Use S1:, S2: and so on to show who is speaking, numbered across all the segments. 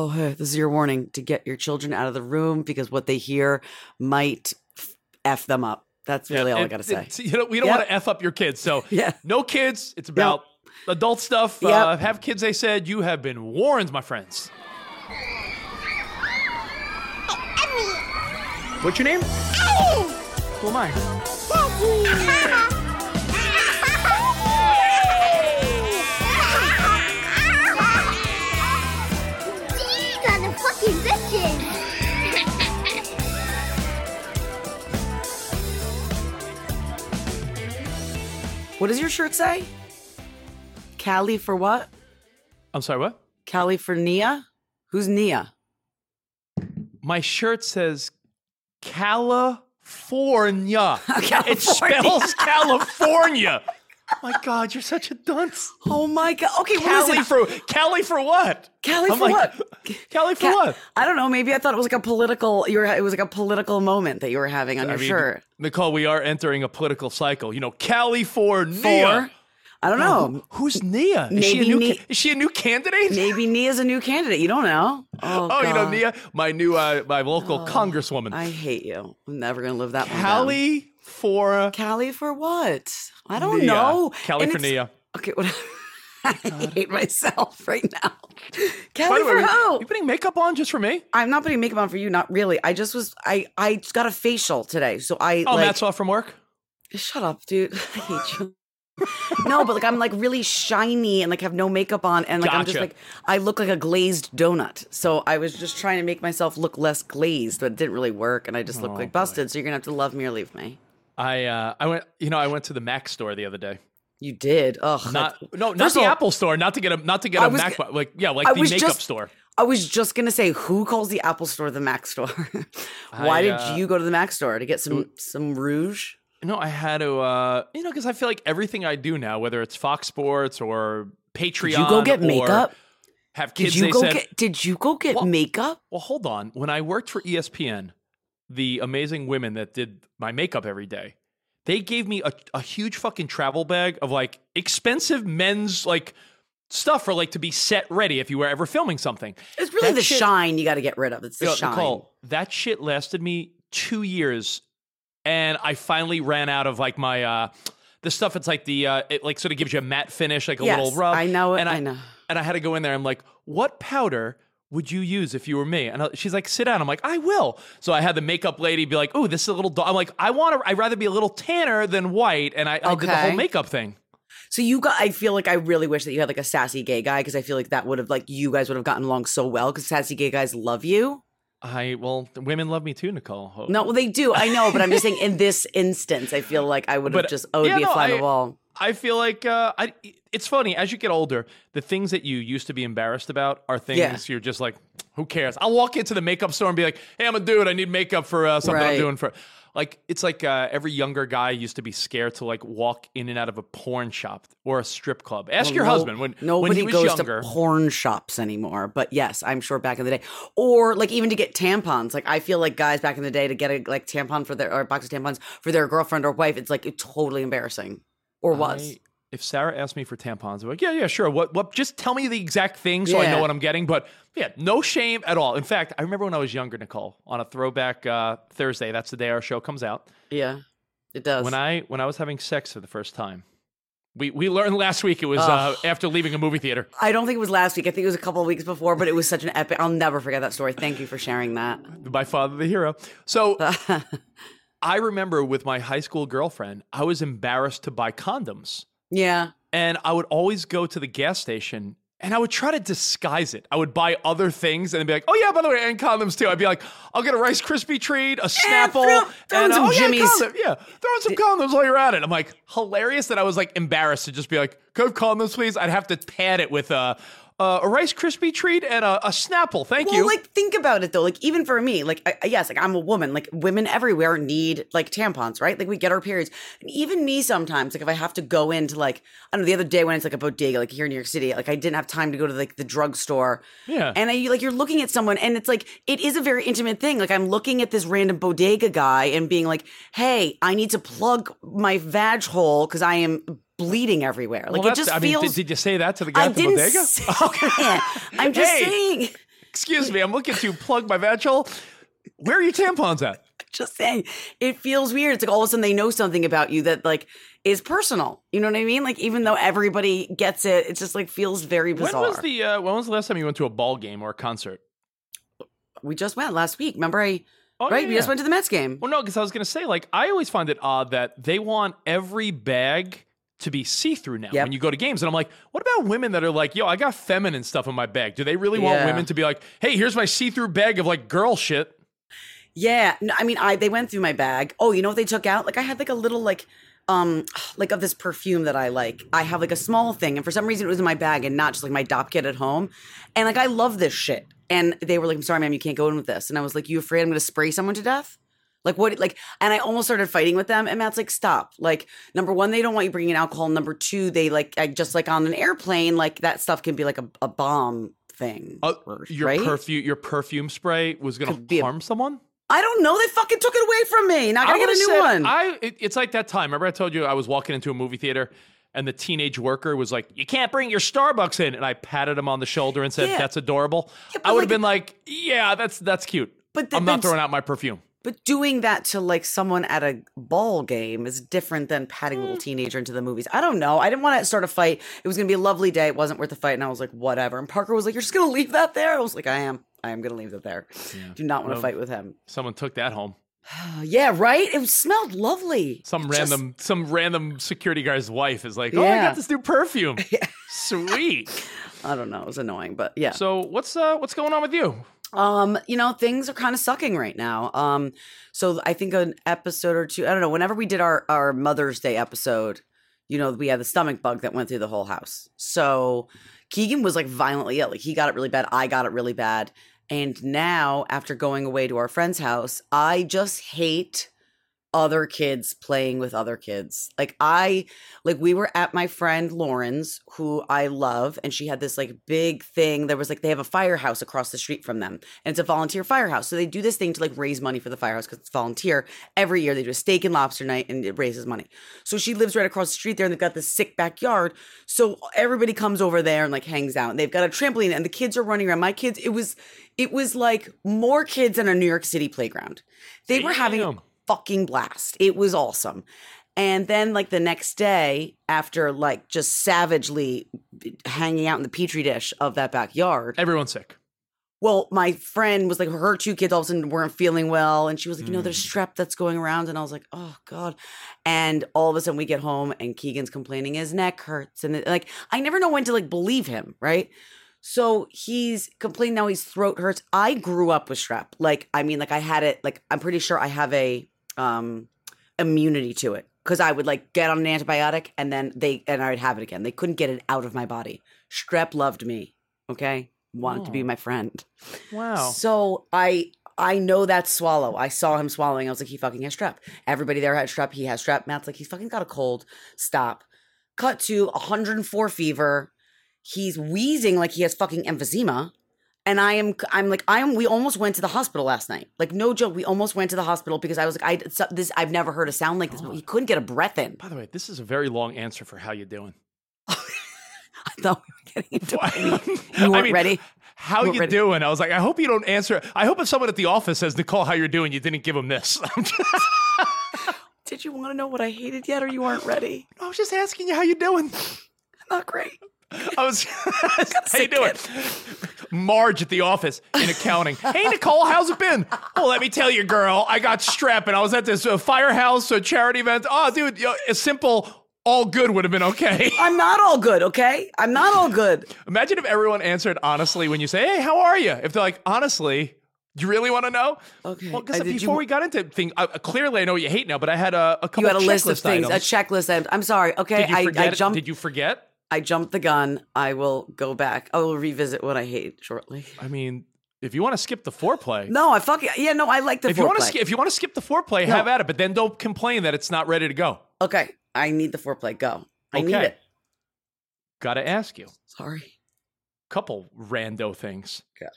S1: Oh, hey, this is your warning to get your children out of the room because what they hear might f- f them up. That's really all I gotta say.
S2: You know, we don't
S1: Yep.
S2: want to f up your kids, so
S1: Yeah.
S2: no kids. It's about adult stuff.
S1: Yep.
S2: Uh, have kids. They said you have been warned, my friends. What's your name? Who am I?
S1: What does your shirt say? Cali for what?
S2: I'm sorry. What?
S1: Cali for Nia? Who's Nia?
S2: My shirt says California. It spells California. My God, you're such a dunce.
S1: Oh my god. Okay, what is
S2: Cali
S1: it?
S2: for Cali for what?
S1: Cali
S2: I'm
S1: for
S2: like,
S1: what?
S2: Cali for what?
S1: I don't know. Maybe I thought it was like a political. You were. It was like a political moment that you were having on
S2: I
S1: your
S2: mean,
S1: shirt.
S2: Nicole, we are entering a political cycle. You know, California.
S1: For? Nia. I don't know.
S2: who- who's Nia? Is she, a new,
S1: Nia-
S2: is she a new candidate?
S1: Maybe Nia's a new candidate. You don't know. Oh,
S2: Oh, you know Nia, my new, uh, my local congresswoman.
S1: I hate you. I'm never gonna live that.
S2: Cali for
S1: Cali for what? I don't
S2: Nia.
S1: know.
S2: Cali
S1: And
S2: for Nia.
S1: Okay, what? I hate myself right now.
S2: By
S1: Cali for
S2: way,
S1: who?
S2: You putting makeup on just for me?
S1: I'm not putting makeup on for you. Not really. I just was. I I just got a facial today, so I.
S2: Oh,
S1: like,
S2: Matt's off from work.
S1: Shut up, dude. I hate you. no, but like I'm like really shiny and like have no makeup on and like I'm just like I look like a glazed donut. So I was just trying to make myself look less glazed, but it didn't really work and I just look
S2: Oh,
S1: like
S2: boy.
S1: busted. So you're gonna have to love me or leave me.
S2: I, uh, I went. You know, I went to the Mac store the other day.
S1: You did. Ugh.
S2: Not, no, not the
S1: all,
S2: Apple store. Not to get a, not to get
S1: I
S2: a
S1: was
S2: Mac, like yeah, like
S1: I
S2: the makeup
S1: just-
S2: store.
S1: I was just gonna say, who calls the Apple store the Mac store? Why
S2: I,
S1: did
S2: uh,
S1: you go to the Mac store to get some some rouge?
S2: No, I had to, uh, you know, because I feel like everything I do now, whether it's Fox Sports or Patreon,
S1: Did you go get makeup?
S2: have
S1: Did
S2: kids.
S1: you
S2: they
S1: go
S2: said,
S1: get? Did you go get
S2: Well-
S1: makeup?
S2: Well, hold on. When I worked for ESPN, the amazing women that did my makeup every day, they gave me a, a huge fucking travel bag of like expensive men's like stuff for like to be set ready if you were ever filming something.
S1: It's really
S2: That
S1: the
S2: shit-
S1: shine you got to get rid of. It's the
S2: Yo,
S1: shine.
S2: Nicole, that shit lasted me two years, and I finally ran out of like my uh the stuff. It's like the uh it like sort of gives you a matte finish, like a
S1: Yes,
S2: little rub.
S1: I know it,
S2: And
S1: I know.
S2: And I had to go in there. I'm like, what powder? Would you use if you were me? And she's like, sit down. I'm like, I will. So I had the makeup lady be like, oh, this is a little. Dull. I'm like, I want to. I'd rather be a little tanner than white, and I, I did the whole makeup thing.
S1: So you got. I feel like I really wish that you had like a sassy gay guy because I feel like that would have like you guys would have gotten along so well because sassy gay guys love you.
S2: I well, women love me too, Nicole.
S1: No, well they do. I know, but I'm just saying in this instance, I feel like I would have just. Oh,
S2: yeah,
S1: be a
S2: no,
S1: fly on the wall.
S2: I feel like uh, I. It's funny as you get older, the things that you used to be embarrassed about are things
S1: Yeah.
S2: you're just like, who cares? I'll walk into the makeup store and be like, "Hey, I'm a dude. I need makeup for uh, something I'm doing for." Like it's like uh, every younger guy used to be scared to like walk in and out of a porn shop or a strip club. Ask
S1: Well,
S2: your
S1: no-
S2: husband when
S1: nobody
S2: when he was
S1: goes
S2: younger.
S1: to porn shops anymore. But yes, I'm sure back in the day, or like even to get tampons. Like I feel like guys back in the day to get a like tampon for their or a box of tampons for their girlfriend or wife, it's like totally embarrassing, or was.
S2: I- if Sarah asked me for tampons, I'm like, yeah, yeah, sure. What, what? Just tell me the exact thing so I
S1: Yeah.
S2: know what I'm getting. But yeah, no shame at all. In fact, I remember when I was younger, Nicole, on a throwback uh, Thursday. That's the day our show comes out.
S1: yeah, it does.
S2: When I when I was having sex for the first time, We we learned last week it was uh, after leaving a movie theater.
S1: I don't think it was last week. I think it was a couple of weeks before, but it was such an epic. I'll never forget that story. Thank you for sharing that.
S2: My father, the hero. So I remember with my high school girlfriend, I was embarrassed to buy condoms.
S1: Yeah.
S2: And I would always go to the gas station and I would try to disguise it. I would buy other things and be like, oh, yeah, by the way, and condoms too. I'd be like, I'll get a Rice Krispie treat, a Snapple,
S1: throw- throw
S2: and
S1: some
S2: oh, yeah, condom. Yeah, throw in some condoms while you're at it. I'm like, hilarious that I was like embarrassed to just be like, have condoms, please? I'd have to pad it with a, uh, a Rice Krispie treat and a, a Snapple. Thank you.
S1: Well,
S2: you.
S1: like think about it though. Like even for me, like I, I- yes, like I'm a woman. Like women everywhere need like tampons, right? Like we get our periods. And even me sometimes, like if I have to go into like I don't know, the other day when it's like a bodega, like here in New York City, like I didn't have time to go to like the drugstore.
S2: Yeah.
S1: And I like you're looking at someone, and it's like it is a very intimate thing. Like I'm looking at this random bodega guy and being like, "Hey, I need to plug my vag hole because I am." Bleeding everywhere, like
S2: Well,
S1: it just
S2: I mean,
S1: feels.
S2: did, did you say that to the guy
S1: I
S2: at the
S1: didn't
S2: bodega?
S1: say that. I'm just
S2: Hey.
S1: saying.
S2: Excuse me, I'm looking to plug my vag hole. Where are your tampons at?
S1: just saying it feels weird it's like all of a sudden they know something about you that like is personal you know what i mean like even though everybody gets it it just like feels very bizarre
S2: When was the uh, when was the last time you went to a ball game or a concert?
S1: we just went last week remember i
S2: Oh,
S1: right
S2: yeah,
S1: we just
S2: yeah.
S1: went to the mets game
S2: Well, no, because I was going to say, like, I always find it odd that they want every bag to be see through now
S1: Yep.
S2: when you go to games. And I'm like, what about women that are like, yo, I got feminine stuff in my bag? Do they really want women to be like, hey, here's my see through bag of like girl shit?
S1: yeah. No, i mean i they went through my bag. Oh you know what they took out? Like i had like a little like um like of this perfume that i like. I have like a small thing and for some reason it was in my bag and not just like my dopp kit at home. And like i love this shit. And they were like i'm sorry ma'am you can't go in with this. And i was like you afraid i'm gonna spray someone to death Like what? Like, and I almost started fighting with them. And Matt's like, "Stop!" Like, number one, they don't want you bringing alcohol. Number two, they like, I just like on an airplane, like that stuff can be like a, a bomb thing.
S2: Uh, your
S1: right?
S2: perfume, your perfume spray was going to
S1: a-
S2: harm someone.
S1: I don't know. They fucking took it away from me. Now I gotta get a new
S2: said-
S1: one.
S2: I it, it's like that time. Remember, I told you I was walking into a movie theater. And the teenage worker was like, "You can't bring your Starbucks in." And I patted him on the shoulder and said,
S1: Yeah.
S2: "That's adorable."
S1: Yeah,
S2: I would
S1: like-
S2: have been like, "Yeah, that's that's cute."
S1: But th-
S2: I'm not throwing out my perfume.
S1: But doing that to like someone at a ball game is different than patting a
S2: Mm.
S1: little teenager into the movies. I don't know. I didn't want to start a fight. It was going to be a lovely day. It wasn't worth the fight. And I was like, whatever. And Parker was like, you're just going to leave that there? I was like, I am. I am going to leave that there. Do not want to
S2: Well-
S1: fight with him.
S2: Someone took that home.
S1: yeah, right? It smelled lovely.
S2: Some random some random security guard's wife is like, "Oh, I got this new perfume." Sweet.
S1: I don't know. It was annoying, but yeah.
S2: So what's uh what's going on with you?
S1: Um, you know, things are kind of sucking right now. Um, so I think an episode or two, I don't know, whenever we did our, our Mother's Day episode, you know, we had the stomach bug that went through the whole house. So Keegan was like violently ill. Like he got it really bad. I got it really bad. And now, after going away to our friend's house, I just hate other kids playing with other kids. Like I like we were at my friend Lauren's who I love and she had this like big thing there was like they have a firehouse across the street from them and it's a volunteer firehouse. So they do this thing to like raise money for the firehouse cuz it's volunteer. Every year they do a steak and lobster night and it raises money. So she lives right across the street there and they've got this sick backyard. So everybody comes over there and like hangs out. And they've got a trampoline and the kids are running around. My kids it was it was like more kids than a New York City playground. They were having. Fucking blast. It was awesome. And then like the next day, after like just savagely hanging out in the petri dish of that backyard,
S2: Everyone's sick.
S1: well, my friend was like, her two kids all of a sudden weren't feeling well. And she was like, you know, there's mm. strep that's going around. And I was like, oh God. And all of a sudden we get home and Keegan's complaining his neck hurts. And like, I never know when to like believe him, right? So he's complaining now his throat hurts. I grew up with strep. Like, I mean, like I had it, like, I'm pretty sure I have a um immunity to it. Cause I would like get on an antibiotic and then they and I would have it again. They couldn't get it out of my body. Strep loved me. Okay. Wanted to be
S2: Oh.
S1: my friend.
S2: Wow.
S1: So I I know that swallow. I saw him swallowing. I was like, he fucking has strep. Everybody there had strep. He has strep. Matt's like, he's fucking got a cold. Stop. Cut to 104 fever. He's wheezing like he has fucking emphysema. And I am, I'm like, I am. We almost went to the hospital last night. Like, no joke. We almost went to the hospital because I was like, I this I've never heard a sound like this. But he couldn't get a breath in.
S2: By the way, this is a very long answer for how you doing.
S1: I thought we were getting into it.
S2: I
S1: You weren't
S2: mean,
S1: ready.
S2: How
S1: weren't
S2: you
S1: ready.
S2: doing? I was like, I hope you don't answer. I hope if someone at the office says, Nicole, how you're doing, you didn't give them this.
S1: Did you want to know what I hated yet, or you weren't ready?
S2: I was just asking you how you doing.
S1: Not great.
S2: I was. how you doing? Marge at the office in accounting. hey Nicole, how's it been? Well, let me tell you, girl. I got strep, and I was at this uh, firehouse uh, charity event. Oh, dude, you know, a simple all good would have been okay.
S1: I'm not all good, okay? I'm not all good.
S2: Imagine if everyone answered honestly when you say, "Hey, how are you?" If they're like, "Honestly." You really want to know?
S1: Okay.
S2: Well, because
S1: Uh,
S2: before
S1: you-
S2: we got into things, uh, clearly I know what you hate now, but I had a, a couple.
S1: You had a
S2: of
S1: list of things,
S2: items.
S1: a checklist. And I'm sorry. Okay, I? I jumped.
S2: Did you forget?
S1: I jumped the gun. I will go back. I will revisit what I hate shortly.
S2: I mean, if you want to skip the foreplay,
S1: No, I fucking yeah. No, I like the.
S2: if you want to
S1: foreplay.
S2: skip, if you want to skip the foreplay,
S1: No.
S2: have at it. But then don't complain that it's not ready to go.
S1: Okay, I need the foreplay. Go. I need it.
S2: Got to ask you,
S1: Sorry.
S2: couple rando things.
S1: Yeah.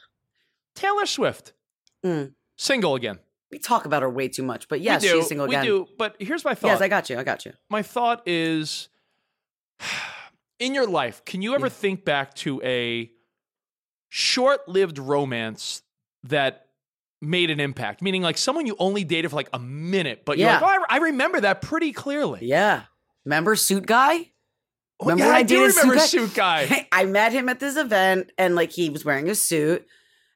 S2: Taylor Swift,
S1: Mm.
S2: single again.
S1: We talk about her way too much, but yes,
S2: we
S1: she's single
S2: we
S1: again.
S2: do. But here's my thought.
S1: Yes, I got you. I got you.
S2: my thought is in your life, can you ever
S1: Yeah.
S2: think back to a short lived romance that made an impact? Meaning, like someone you only dated for like a minute, but
S1: Yeah.
S2: you're like, oh, I, I remember that pretty clearly.
S1: Yeah. Remember Suit Guy?
S2: Oh,
S1: Remember
S2: yeah,
S1: I
S2: I do remember
S1: Suit
S2: Suit Guy.
S1: I met him at this event and like he was wearing a suit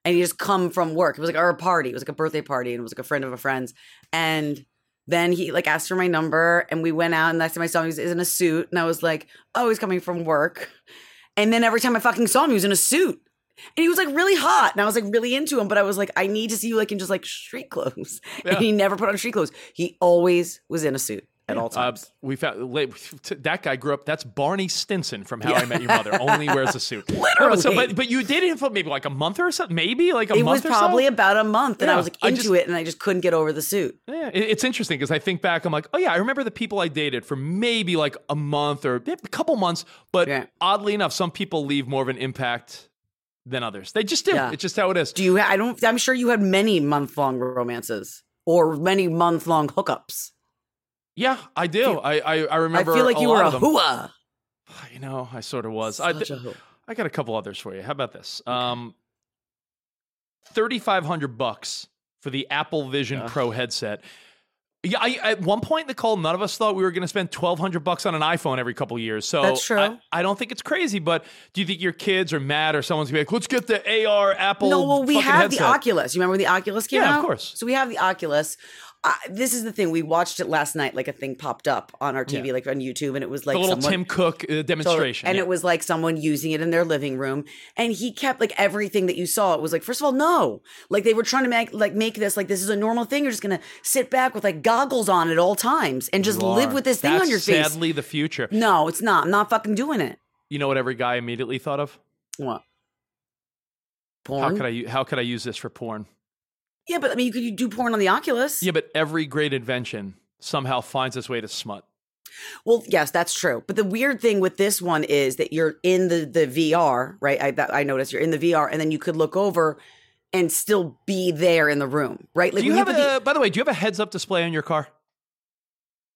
S1: and he just come from work. It was like our party. It was like a birthday party and it was like a friend of a friend's. And then he like asked for my number and we went out and next time I saw him he was in a suit and I was like, oh, he's coming from work. And then every time I fucking saw him, he was in a suit. And he was like really hot. And I was like really into him, but I was like, I need to see you like in just like street clothes.
S2: Yeah.
S1: And he never put on street clothes. He always was in a suit at all
S2: Uh,
S1: times.
S2: we found that guy grew up. That's Barney Stinson from How I Met Your Mother. Only wears a suit. But, so,
S1: Literally.
S2: but but you dated him for maybe like a month or something. Maybe like a month.
S1: it was probably
S2: so?
S1: about a month and I was like into
S2: just-
S1: it and I just couldn't get over the suit.
S2: Yeah, it- it's interesting because I think back, I'm like, oh yeah, I remember the people I dated for maybe like a month or a couple months, but
S1: Yeah.
S2: oddly enough, some people leave more of an impact than others. They just do.
S1: Yeah.
S2: It's just how it is.
S1: Do you? I don't. I'm sure you had many month long romances or many month long hookups.
S2: Yeah, I do. I I, I remember.
S1: I feel like you were a
S2: them.
S1: hooah.
S2: You know, I sort of was. I,
S1: Such a hoo-
S2: I got a couple others for you. How about this? Um, thirty five hundred bucks for the Apple Vision
S1: Ugh.
S2: Pro headset. Yeah, I, at one point, Nicole, none of us thought we were going to spend twelve hundred bucks on an iPhone every couple years. So
S1: That's true.
S2: I, I don't think it's crazy. But do you think your kids are mad or someone's gonna be like, "Let's get the AR Apple"?
S1: No, well, we have the. Oculus. You remember the Oculus came
S2: Yeah,
S1: out?
S2: of course.
S1: So we have the Oculus. Uh, this is the thing. We watched it last night. Like a thing popped up on our TV,
S2: Yeah.
S1: like on YouTube, and it was like
S2: the little
S1: someone,
S2: Tim Cook uh,
S1: So-
S2: demonstration.
S1: and
S2: yeah.
S1: it was like someone using it in their living room. And he kept like everything that you saw. It was like, first of all, no. Like they were trying to make like make this like this is a normal thing. You're just gonna sit back with like goggles on at all times and just live with this thing
S2: That's
S1: on your face.
S2: Sadly, the future.
S1: No, it's not. I'm not fucking doing it.
S2: You know what every guy immediately thought of?
S1: What? Porn?
S2: How could I? How could I use this for porn?
S1: Yeah, but I mean, you could do porn on the Oculus.
S2: Yeah, but every great invention somehow finds its way to smut.
S1: Well, yes, that's true. But the weird thing with this one is that you're in the the VR, right? I that, I noticed you're in the VR, and then you could look over and still be there in the room, right?
S2: Like do you have
S1: the-
S2: a? by the way, do you have a heads-up display on your car?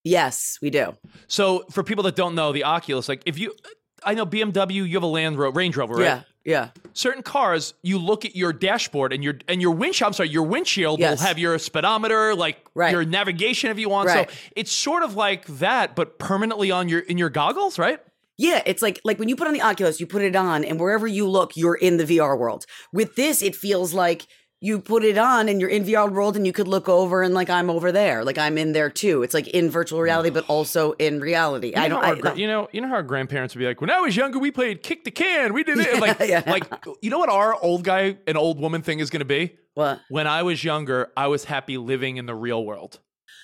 S1: yes, we do.
S2: So for people that don't know, the Oculus, like if you, I know BMW, you have a Land Ro- Range Rover, right?
S1: Yeah, yeah.
S2: Certain cars, you look at your dashboard and your and your windshield. I'm sorry, your windshield
S1: Yes.
S2: will have your speedometer, like
S1: Right.
S2: your navigation if you want.
S1: Right.
S2: So it's sort of like that, but permanently on your in your goggles, right?
S1: Yeah, it's like like when you put on the Oculus, you put it on, and wherever you look, you're in the VR world. With this, it feels like you put it on and you're in VR world, and you could look over and like I'm over there, like I'm in there too. It's like in virtual reality, but also in reality. I
S2: You know
S1: don't. I,
S2: gra- you know, you know how our grandparents would be like, when I was younger, we played kick the can. We did it. like,
S1: yeah.
S2: like, you know what our old guy and old woman thing is going to be?
S1: what?
S2: When I was younger, I was happy living in the real world.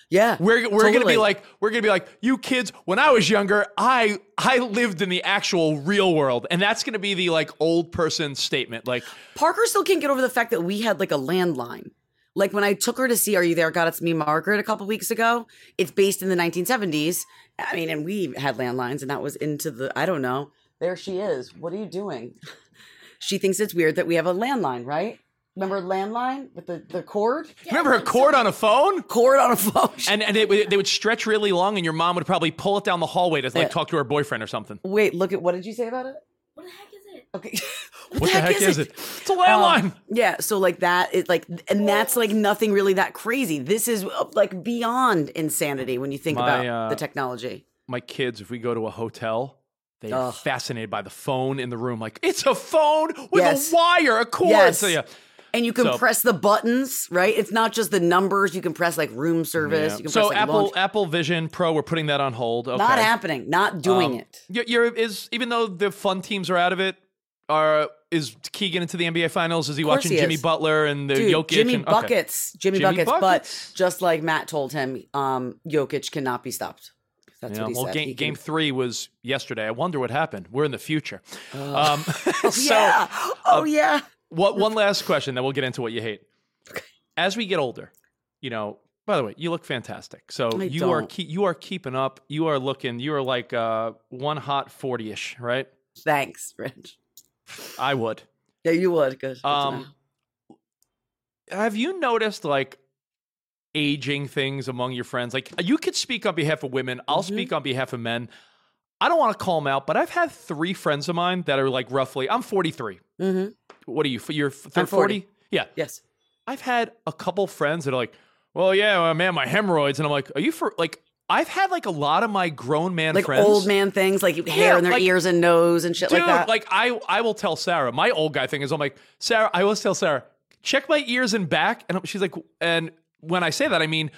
S1: Yeah,
S2: We're we're gonna be like we're gonna be like you kids. When I was younger, I I lived in the actual real world, and that's gonna be the like old person statement. Like
S1: Parker still can't get over the fact that we had like a landline. Like when I took her to see Are You There, God, It's Me, Margaret a couple weeks ago, it's based in the 1970s. I mean, and we had landlines, and that was into the, I don't know. There she is. What are you doing? she thinks it's weird that we have a landline, right? Remember landline with the, the cord?
S2: remember a cord on a phone,
S1: Cord on a phone.
S2: and and it, would- they would stretch really long, and your mom would probably pull it down the hallway to like
S1: Yeah.
S2: talk to her boyfriend or something.
S1: Wait, look at what did you say about it?
S3: What the heck is it?
S1: Okay.
S2: What the heck is it? It's a landline.
S1: Yeah, so like that is like, and that's like nothing really that crazy. This is uh, like beyond insanity when you think
S2: My,
S1: about
S2: uh,
S1: the technology.
S2: My kids, if we go to a hotel, they are
S1: Ugh.
S2: fascinated by the phone in the room. Like it's a phone with
S1: Yes.
S2: a wire, a cord.
S1: Yes.
S2: So yeah,
S1: And you can
S2: so-
S1: press the buttons, right? It's not just the numbers. You can press like room service.
S2: Yeah.
S1: You can
S2: so
S1: press like
S2: Apple
S1: launch-
S2: Apple Vision Pro, we're putting that on hold. Okay.
S1: Not happening. Not doing
S2: Um,
S1: it.
S2: You're, you're is even though the fun teams are out of it. Are is Keegan into the NBA Finals? Is he watching
S1: he
S2: Jimmy
S1: is.
S2: Butler and the
S1: Dude,
S2: Jokic?
S1: Jimmy
S2: and, okay.
S1: buckets, Jimmy,
S2: Jimmy
S1: buckets,
S2: buckets.
S1: But just like Matt told him, um, Jokic cannot be stopped. That's
S2: Yeah,
S1: what he
S2: well,
S1: said.
S2: game, game three was yesterday. I wonder what happened. We're in the future. Um,
S1: Oh,
S2: so,
S1: yeah. Oh yeah.
S2: What? One last question, then we'll get into what you hate. As we get older, you know. By the way, you look fantastic. So
S1: I
S2: you are
S1: don't.
S2: keep, you are keeping up. You are looking. You are like uh, one hot forty ish, right?
S1: Thanks, Rich.
S2: I would.
S1: Yeah, you would. Good. Good to know.
S2: Um, have you noticed like aging things among your friends? Like you could speak on behalf of women. I'll
S1: Mm-hmm.
S2: speak on behalf of men. I don't want to call them out, but I've had three friends of mine that are like roughly. I'm 43.
S1: Mhm.
S2: What are you? You're
S1: I'm
S2: 40.
S1: 40.
S2: Yeah.
S1: Yes.
S2: I've had a couple friends that are like, "Well, yeah, man, my hemorrhoids," and I'm like, "Are you for like?" I've had like a lot of my grown man
S1: Like
S2: friends,
S1: old man things, like hair
S2: Yeah,
S1: in their
S2: like-
S1: ears and nose and shit
S2: Dude,
S1: like that.
S2: Like I I will tell Sarah. My old guy thing is I'm like Sarah. I always tell Sarah, check my ears and back, and she's like, and when I say that, I mean.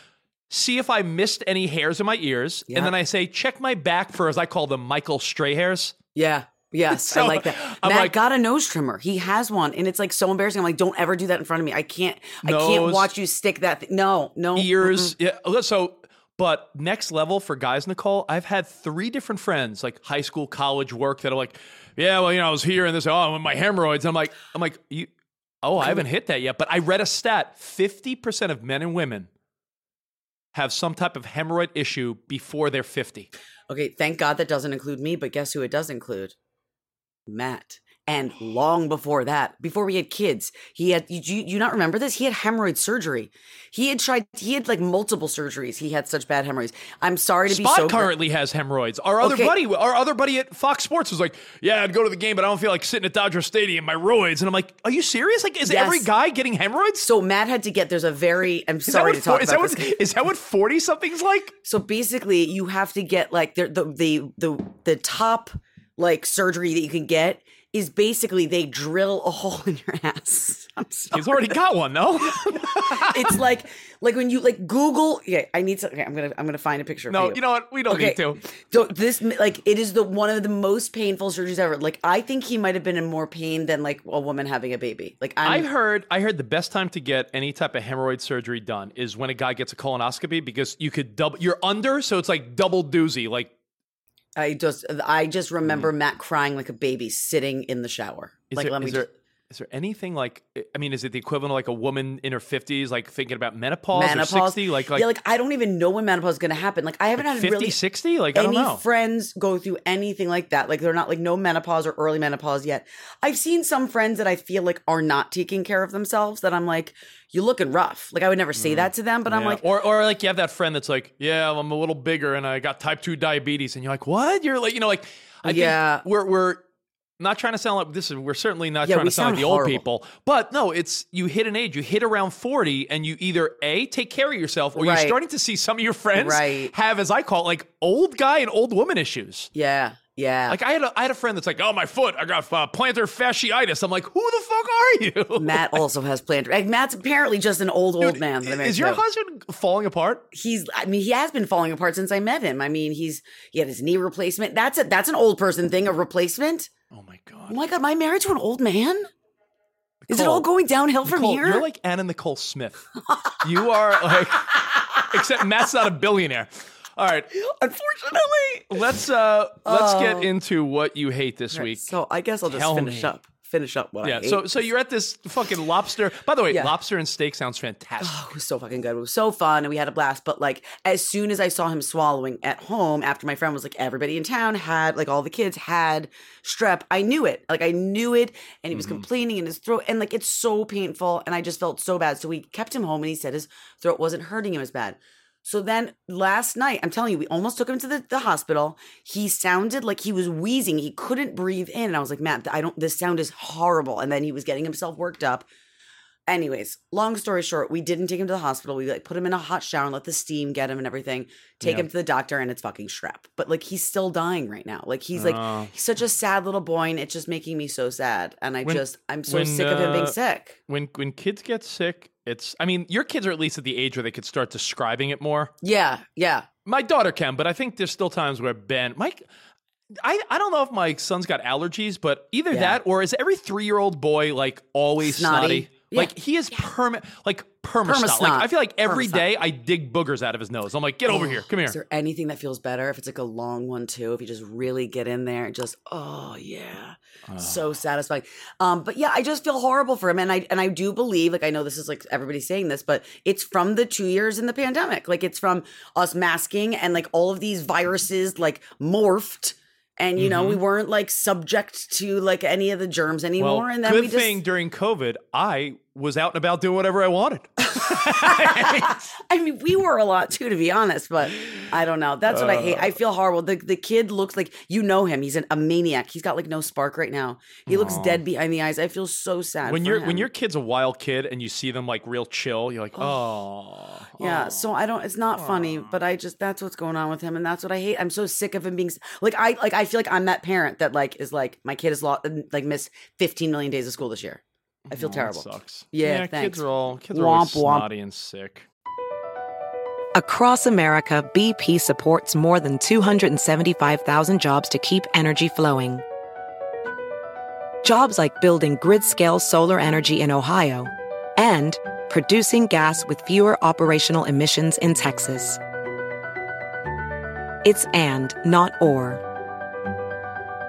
S2: See if I missed any hairs in my ears,
S1: Yeah.
S2: and then I say check my back for, as I call them, Michael Stray hairs.
S1: yeah. Yes,
S2: So,
S1: I like that.
S2: I'm
S1: Matt
S2: like-
S1: got a nose trimmer. He has one, and it's like so embarrassing. I'm like, don't ever do that in front of me. I can't. I can't watch you stick that. Thing. No, no.
S2: ears. Yeah. Oh, so, but next level for guys, Nicole, I've had three different friends, like high school, college, work, that are like, yeah, well, you know, I was here and this, oh, my hemorrhoids. I'm like, I'm like, you, oh, I haven't hit that yet. But I read a stat: fifty percent of men and women have some type of hemorrhoid issue before they're fifty.
S1: Okay, thank God that doesn't include me, but guess who it does include? Matt. And long before that, before we had kids, he had. You, you, not remember this? He had hemorrhoid surgery. He had tried. He had like multiple surgeries. He had such bad hemorrhoids. I'm sorry to be
S2: Spot
S1: so.
S2: currently has hemorrhoids. Our other
S1: Okay.
S2: buddy, our other buddy at Fox Sports was like, "Yeah, I'd go to the game, but I don't feel like sitting at Dodger Stadium. My roids." And I'm like, "Are you serious? Like, is
S1: Yes.
S2: every guy getting hemorrhoids?"
S1: So Matt had to get. There's a very. I'm sorry
S2: what
S1: to talk
S2: is
S1: about
S2: that
S1: this.
S2: what, is that what forty something's like?
S1: So basically, you have to get like the the the the, the top like surgery that you can get is basically they drill a hole in your ass.
S2: He's already got one, though.
S1: it's like like when you like Google. Yeah, I need to. Okay, I'm gonna I'm gonna find a picture.
S2: no,
S1: for
S2: you know what? We don't
S1: Okay,
S2: need to.
S1: so this like it is the one of the most painful surgeries ever. Like I think he might have been in more pain than like a woman having a baby. Like
S2: I
S1: I'm,
S2: heard I heard the best time to get any type of hemorrhoid surgery done is when a guy gets a colonoscopy because you could double you're under, so it's like double doozy. Like
S1: I just I just remember Matt crying like a baby sitting in the shower.
S2: Mm. is
S1: like
S2: there,
S1: let me
S2: there
S1: just-
S2: is there anything like I mean, is it the equivalent of like a woman in her fifties, like thinking about menopause,
S1: menopause.
S2: or sixty? Like like,
S1: yeah, like I don't even know when menopause is gonna happen. Like I haven't
S2: like
S1: had
S2: 50,
S1: really
S2: 60? Like I
S1: any
S2: don't know.
S1: friends go through anything like that. Like they're not like no menopause or early menopause yet. I've seen some friends that I feel like are not taking care of themselves. That I'm like, you looking rough. Like I would never say that to them, but I'm
S2: Mm.
S1: Like,
S2: or or like you have that friend that's like, yeah, I'm a little bigger and I got type two diabetes, and you're like, what? You're like, you know, like, I
S1: Yeah.
S2: think we're we're not trying to sound like this is. We're certainly not
S1: Yeah,
S2: trying to sound, like
S1: sound
S2: the old people, but no, it's you hit an age, you hit around forty, and you either a take care of yourself, or you're starting to see some of your friends
S1: Right.
S2: have, as I call it, like old guy and old woman issues.
S1: yeah, yeah.
S2: Like I had a, I had a friend that's like, oh my foot, I got uh, plantar fasciitis. I'm like, who the fuck are you?
S1: Matt also has plantar. Like, Matt's apparently just an old old man. that
S2: Is your husband falling apart?
S1: He's. I mean, he has been falling apart since I met him. I mean, he's he had his knee replacement. That's a that's an old person thing. A replacement.
S2: Oh my god.
S1: Oh my god, am I married to an old man? Is it all going downhill from
S2: Nicole,
S1: here?
S2: You're like Anna Nicole Smith. you are like, except Matt's not a billionaire. All right,
S1: Unfortunately.
S2: let's uh let's
S1: Oh.
S2: get into what you hate this
S1: Right,
S2: week.
S1: So I guess I'll just
S2: Tell
S1: finish
S2: me.
S1: up. Finish up what I
S2: yeah, so so you're at this fucking lobster. By the way,
S1: Yeah.
S2: lobster and steak sounds fantastic.
S1: Oh, it was so fucking good. It was so fun and we had a blast. But like as soon as I saw him swallowing at home after my friend was like everybody in town had like all the kids had strep, I knew it. Like I knew it and he was
S2: Mm-hmm.
S1: complaining in his throat and like it's so painful and I just felt so bad. So we kept him home and he said his throat wasn't hurting him as bad. So then last night, I'm telling you, we almost took him to the, the hospital. He sounded like he was wheezing. He couldn't breathe in. And I was like, Matt, I don't, this sound is horrible. And then he was getting himself worked up. Anyways, long story short, we didn't take him to the hospital. We like put him in a hot shower and let the steam get him and everything. Take
S2: Yeah.
S1: him to the doctor and it's fucking strep. But like he's still dying right now. Like he's like
S2: Oh.
S1: he's such a sad little boy and it's just making me so sad. And I
S2: When-
S1: just I'm so
S2: when,
S1: sick of him being
S2: uh,
S1: sick.
S2: When when kids get sick, it's I mean, your kids are at least at the age where they could start describing it more.
S1: Yeah, yeah.
S2: My daughter can, but I think there's still times where Ben, Mike, I, I don't know if my son's got allergies, but either
S1: Yeah.
S2: that or is every three year old boy like always
S1: Snotty.
S2: snotty?
S1: Yeah.
S2: Like he is perma like perma. Like I feel like every day I dig boogers out of his nose. I'm like, get over here, come here.
S1: Is there anything that feels better if it's like a long one too? If you just really get in there and just oh yeah, so satisfying. Um, but yeah, I just feel horrible for him, and I and I do believe like I know this is like everybody's saying this, but it's from the two years in the pandemic. Like it's from us masking and like all of these viruses like morphed. And you know we weren't like subject to like any of the germs anymore,
S2: Mm-hmm. well,
S1: and then
S2: good
S1: we just
S2: thing during COVID, I was out and about doing whatever I wanted.
S1: I mean, we were a lot too, to be honest, but I don't know. That's what I hate.
S2: Uh.
S1: I feel horrible. The the kid looks like you know him. He's an, a maniac. He's got like no spark right now. He looks dead behind the eyes. I feel so sad.
S2: when you're when your kid's a wild kid and you see them like real chill, you're like, oh,
S1: yeah. So I don't. It's not funny, but I just that's what's going on with him, and that's what I hate. I'm so sick of him being like I like I feel like I'm that parent that like is like my kid has lost like missed 15 million days of school this year. I feel
S2: that
S1: terrible.
S2: sucks.
S1: Yeah,
S2: kids
S1: thanks.
S2: are all kids are always
S1: Womp womp.
S2: snotty and sick.
S4: Across America, BP supports more than 275,000 jobs to keep energy flowing. Jobs like building grid scale solar energy in Ohio and producing gas with fewer operational emissions in Texas. It's and, not or.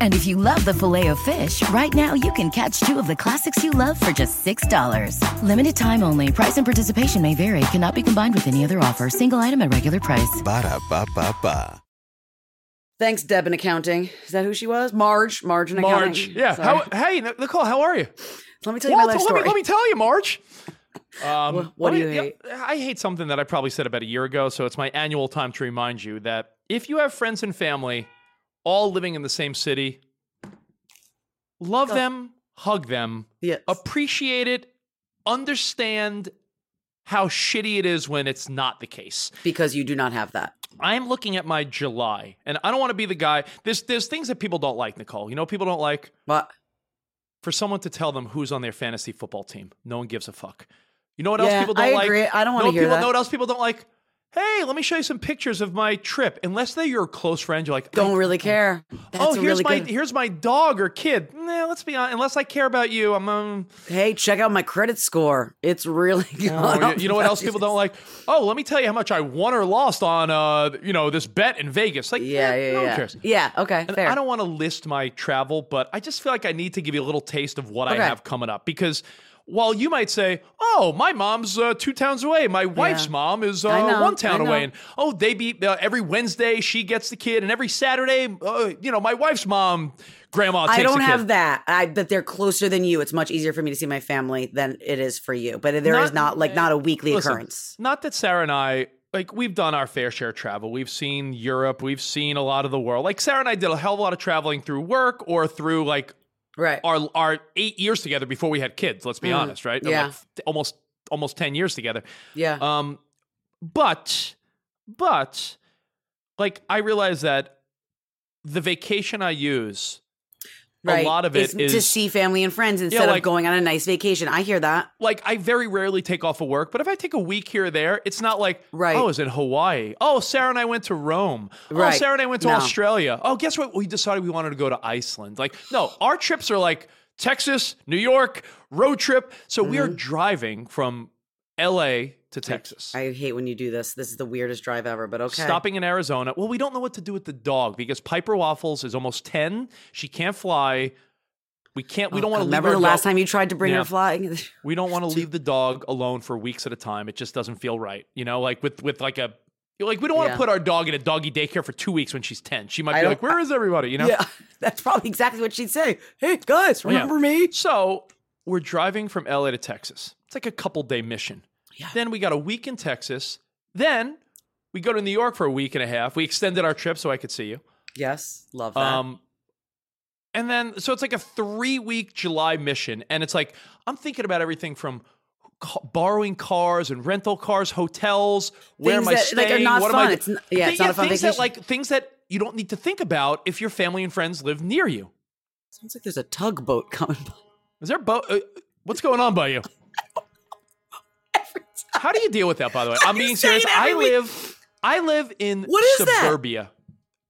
S5: And if you love the Filet-O-Fish, right now you can catch two of the classics you love for just $6. Limited time only. Price and participation may vary. Cannot be combined with any other offer. Single item at regular price.
S6: Ba-da-ba-ba-ba.
S1: Thanks, Deb in accounting. Is that who she was? Marge. Marge in
S2: Marge, yeah.
S1: Sorry.
S2: How, hey, Nicole, how are you?
S1: Let me tell you
S2: Well,
S1: my life
S2: let, me, let me tell you, Marge. Um,
S1: What- what do
S2: me-
S1: you hate?
S2: I hate something that I probably said about a year ago, so it's my annual time to remind you that if you have friends and family all living in the same city, love them, hug them,
S1: Yes.
S2: appreciate it, understand how shitty it is when it's not the case.
S1: because you do not have that.
S2: I'm looking at my July, and I don't want to be the guy. There's there's things that people don't like, Nicole. You know, what people don't like
S1: But
S2: for someone to tell them who's on their fantasy football team. No one gives a fuck. You know what else
S1: Yeah,
S2: people don't
S1: I
S2: like?
S1: agree. I don't wanna
S2: Know
S1: hear
S2: people,
S1: that.
S2: Know what else people don't like? Hey, let me show you some pictures of my trip. Unless they're your close friend, you're like,
S1: don't really care. That's
S2: oh, here's
S1: really
S2: my
S1: good.
S2: here's my dog or kid. Nah, let's be honest. Unless I care about you, I'm. Um,
S1: Hey, check out my credit score. It's really good.
S2: oh, you, know what else people don't like? Oh, let me tell you how much I won or lost on uh, you know, this bet in Vegas. Like,
S1: Yeah,
S2: eh,
S1: yeah,
S2: no
S1: yeah.
S2: cares.
S1: Yeah, okay,
S2: And
S1: fair.
S2: I don't want to list my travel, but I just feel like I need to give you a little taste of what
S1: Okay.
S2: I have coming up because while you might say, "Oh, my mom's uh, two towns away. My wife's
S1: Yeah.
S2: mom is uh,
S1: know,
S2: one town away," and oh, they be uh, every Wednesday she gets the kid, and every Saturday, uh, you know, my wife's mom, grandma. Takes
S1: I don't have that. I that they're closer than you. It's much easier for me to see my family than it is for you. But there is not like not a weekly
S2: Listen,
S1: occurrence.
S2: Not that Sarah and I like we've done our fair share of travel. We've seen Europe. We've seen a lot of the world. Like Sarah and I did a hell of a lot of traveling through work or through like
S1: Right.
S2: our our eight years together before we had kids. Let's be
S1: Mm,
S2: honest, right?
S1: Yeah.
S2: like, almost almost ten years together.
S1: yeah.
S2: Um, but but like I realize that the vacation I use,
S1: right.
S2: a lot of it
S1: It's to see family and friends instead
S2: like-
S1: of going on a nice vacation. I hear that.
S2: like I very rarely take off of work. But if I take a week here or there, it's not like
S1: Right.
S2: Oh, I was in Hawaii. Oh, Sarah and I went to Rome. Oh, Sarah and I went to
S1: No.
S2: Australia. Oh, guess what? We decided we wanted to go to Iceland. Like no, our trips are like Texas, New York, road trip. So we are
S1: Mm-hmm.
S2: driving from L.A. to Texas.
S1: I hate when you do this. This is the weirdest drive ever, but okay.
S2: Stopping in Arizona. Well, we don't know what to do with the dog because Piper Waffles is almost 10. She can't fly. We can't, we
S1: Oh,
S2: don't want to
S1: Remember the last
S2: dog-
S1: time you tried to bring
S2: Yeah.
S1: her flying?
S2: We don't want to leave the dog alone for weeks at a time. It just doesn't feel right. You know, like with, with like a, like we don't want to put our dog in a doggy daycare for two weeks when she's 10. She might
S1: I
S2: be like, where is everybody? You know?
S1: Yeah, that's probably exactly what she'd say. Hey guys, oh,
S2: Yeah.
S1: remember me?
S2: So we're driving from LA to Texas. It's like a couple day mission.
S1: Yeah.
S2: Then we got a week in Texas. Then we go to New York for a week and a half. We extended our trip so I could see you.
S1: Yes, love that.
S2: Um, and then so it's like a three week July mission, and it's like I'm thinking about everything from ca- borrowing cars and rental cars, hotels. Where
S1: Things
S2: am I
S1: that,
S2: staying?
S1: like, are not
S2: what
S1: fun.
S2: am I?
S1: It's n- yeah, it's not a fun
S2: things
S1: vacation.
S2: That, like things that you don't need to think about if your family and friends live near you.
S1: Sounds like there's a tugboat coming by.
S2: Is there a boat? Uh, what's going on by you? How do you deal with that? By the way, I'm being serious. I
S1: week.
S2: live, I live in
S1: What is that?
S2: suburbia.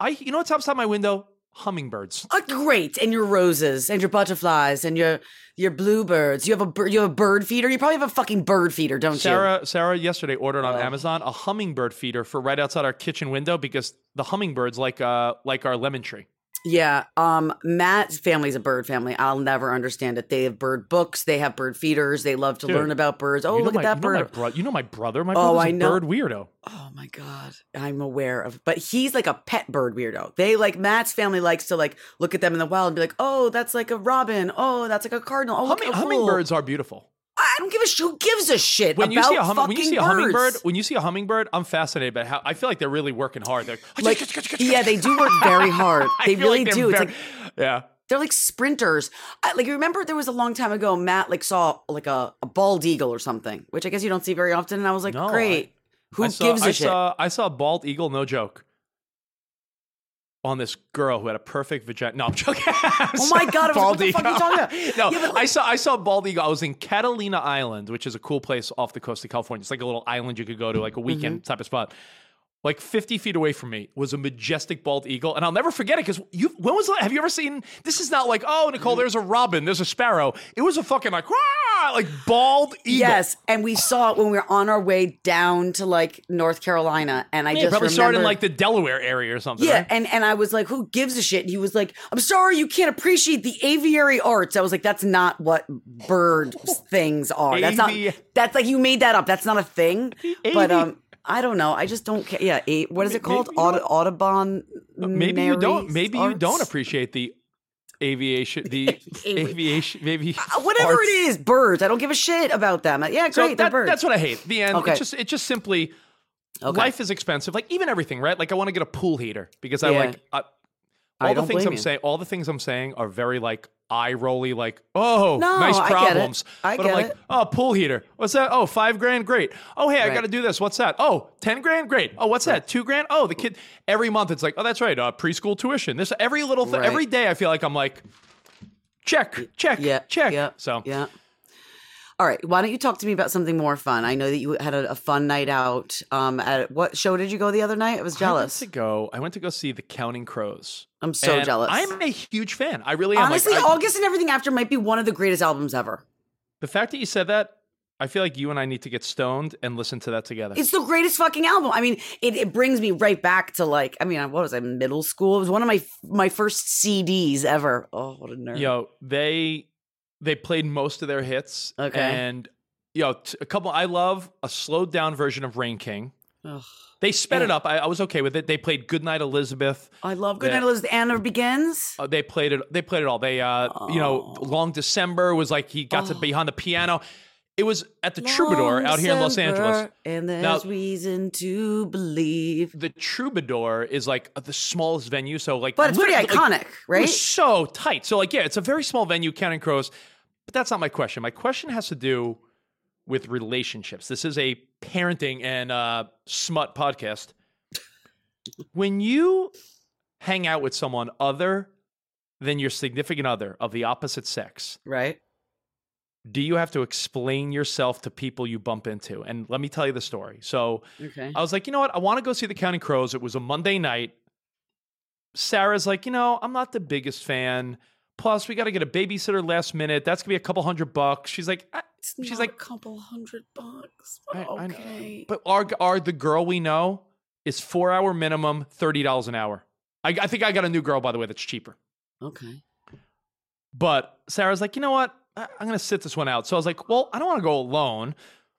S2: I, you know what's outside my window? Hummingbirds.
S1: Oh, great! And your roses, and your butterflies, and your your bluebirds. You have a bird. You have a bird feeder. You probably have a fucking bird feeder, don't you?
S2: Sarah, Sarah, yesterday ordered on
S1: Oh.
S2: Amazon a hummingbird feeder for right outside our kitchen window because the hummingbirds like, uh, like our lemon tree.
S1: Yeah. Um, Matt's family's a bird family. I'll never understand it. They have bird books. They have bird feeders. They love to
S2: Dude,
S1: learn about birds. Oh, look
S2: my,
S1: at that
S2: you
S1: bird.
S2: bro- you know my brother. My
S1: Oh,
S2: brother's
S1: I
S2: a
S1: know.
S2: bird weirdo.
S1: Oh my god, I'm aware of. But he's like a pet bird weirdo. They like Matt's family likes to like look at them in the wild and be like, "Oh, that's like a robin. Oh, that's like a cardinal. Oh, look
S2: Humming,
S1: how cool."
S2: hummingbirds are beautiful.
S1: I don't give a shit. Who gives a shit
S2: When you
S1: about
S2: see a hum- when you see a hummingbird, when you see a hummingbird, I'm fascinated by how I feel like they're really working hard. They're
S1: Like, yeah, they do work very hard. They really
S2: like
S1: do.
S2: they're
S1: It's like
S2: yeah.
S1: they're like sprinters. I, like you remember there was a long time ago, Matt like saw like a, a bald eagle or something, which I guess you don't see very often. And I was like,
S2: No,
S1: great. Who
S2: I saw,
S1: gives a
S2: I
S1: shit?
S2: Saw, I saw a bald eagle, no joke, on this girl who had a perfect vagina. No, I'm joking.
S1: Oh my God, I was like, what the fuck are you talking about?
S2: no,
S1: Yeah, but
S2: I saw I saw bald eagle. I was in Catalina Island, which is a cool place off the coast of California. It's like a little island you could go to, like a weekend
S1: Mm-hmm.
S2: type of spot. Like 50 feet away from me was a majestic bald eagle, and I'll never forget it because you. When was have you ever seen? This is not like oh Nicole, there's a robin, there's a sparrow. It was a fucking like "Wah!" like bald eagle.
S1: Yes, and we saw it when we were on our way down to like North Carolina, and I
S2: Yeah,
S1: just
S2: probably
S1: remember,
S2: started in like the Delaware area or something.
S1: yeah,
S2: right?
S1: and and I was like, "Who gives a shit?" And he was like, "I'm sorry, you can't appreciate the aviary arts." I was like, "That's not what bird things are. That's not. That's like you made that up. That's not a thing." But um, I don't know. I just don't care. Yeah, a, what is it called? Aud- Audubon.
S2: maybe you don't. Maybe you don't appreciate the aviation, the aviation, maybe
S1: Uh, Whatever
S2: arts.
S1: it is, birds. I don't give a shit about them. Yeah, great.
S2: So
S1: they're birds.
S2: that's what I hate. The end.
S1: Okay.
S2: It's just it's just simply
S1: Okay.
S2: life is expensive. Like even everything, right? Like I want to get a pool heater because I
S1: Yeah.
S2: like I,
S1: I
S2: all the
S1: don't
S2: things I'm saying. All the things I'm saying are very like eye rolly. Like oh,
S1: No,
S2: nice
S1: I get it.
S2: problems.
S1: I
S2: but
S1: get
S2: I'm like
S1: it.
S2: oh, pool heater. What's that? Oh, five grand. Great. Oh, hey, I got to do this. What's that? Oh, ten grand. Great. Oh, what's that? Two grand. Oh, the kid every month it's like oh, that's right. Uh, preschool tuition. This every little thing.
S1: Right.
S2: Every day I feel like I'm like check, check,
S1: Yeah.
S2: check.
S1: Yeah.
S2: So
S1: yeah. All right. Why don't you talk to me about something more fun? I know that you had a, a fun night out. Um, at what show did you go the other night? I was jealous.
S2: I went to go. I went to go see the Counting Crows.
S1: I'm so
S2: And
S1: jealous.
S2: I'm a huge fan. I really am. Like,
S1: Honestly,
S2: I-
S1: August and everything after might be one of the greatest albums ever.
S2: the fact that you said that, I feel like you and I need to get stoned and listen to that together.
S1: It's the greatest fucking album. I mean, it, it brings me right back to like, I mean, what was I, middle school? It was one of my my first CDs ever. Oh, what a nerd.
S2: Yo, they they played most of their hits.
S1: Okay.
S2: And yo, t- a couple. I love a slowed down version of Rain King.
S1: Ugh.
S2: They sped
S1: Yeah.
S2: it up. I, I was okay with it. They played Goodnight Elisabeth.
S1: I love Good
S2: Yeah.
S1: Night Elizabeth. Anna Begins.
S2: Uh, they played it. They played it all. They, uh, you know,
S1: Oh.
S2: Long December was like he got to be behind the piano. It was at the Troubadour
S1: Long
S2: out here in Los Angeles.
S1: And there's
S2: Now-
S1: reason to believe.
S2: the Troubadour is like the smallest venue, so like,
S1: But it's pretty
S2: like,
S1: iconic,
S2: it
S1: right?
S2: was so tight. So like, yeah, it's a very small venue, Counting Crows. But that's not my question. My question has to do with relationships. This is a parenting and uh, smut podcast. When you hang out with someone other than your significant other of the opposite sex,
S1: right?
S2: do you have to explain yourself to people you bump into? And let me tell you the story. So
S1: Okay.
S2: I was like, you know what? I want to go see the Counting Crows. It was a Monday night. Sarah's like, you know, I'm not the biggest fan, Plus, we got to get a babysitter last minute. That's gonna be a couple hundred bucks. She's like, I, she's like,
S1: a couple hundred bucks.
S2: I- I
S1: okay.
S2: but our our the girl we know is four hour minimum, thirty dollars an hour. I, I think I got a new girl by the way that's cheaper.
S1: okay.
S2: But Sarah's like, you know what? I, I'm gonna sit this one out. So I was like, well, I don't want to go alone.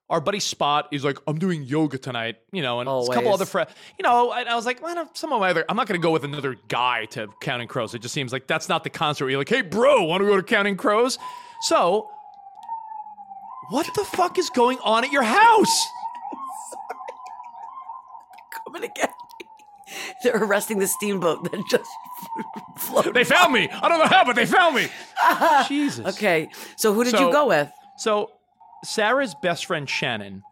S2: Our buddy Spot is like, I'm doing yoga tonight, you know, and a couple other friends, you know. And I was like, well, some of my other, I'm not gonna go with another guy to Counting Crows. It just seems like that's not the concert where you're like, hey, bro, want to go to Counting Crows? So, what the fuck is going on at your house?
S1: Coming again. They're arresting the steamboat that just floated.
S2: They found me. I don't know how, but they found me. Jesus.
S1: Okay. So who did
S2: So-
S1: you go with?
S2: So Sarah's best friend Shannon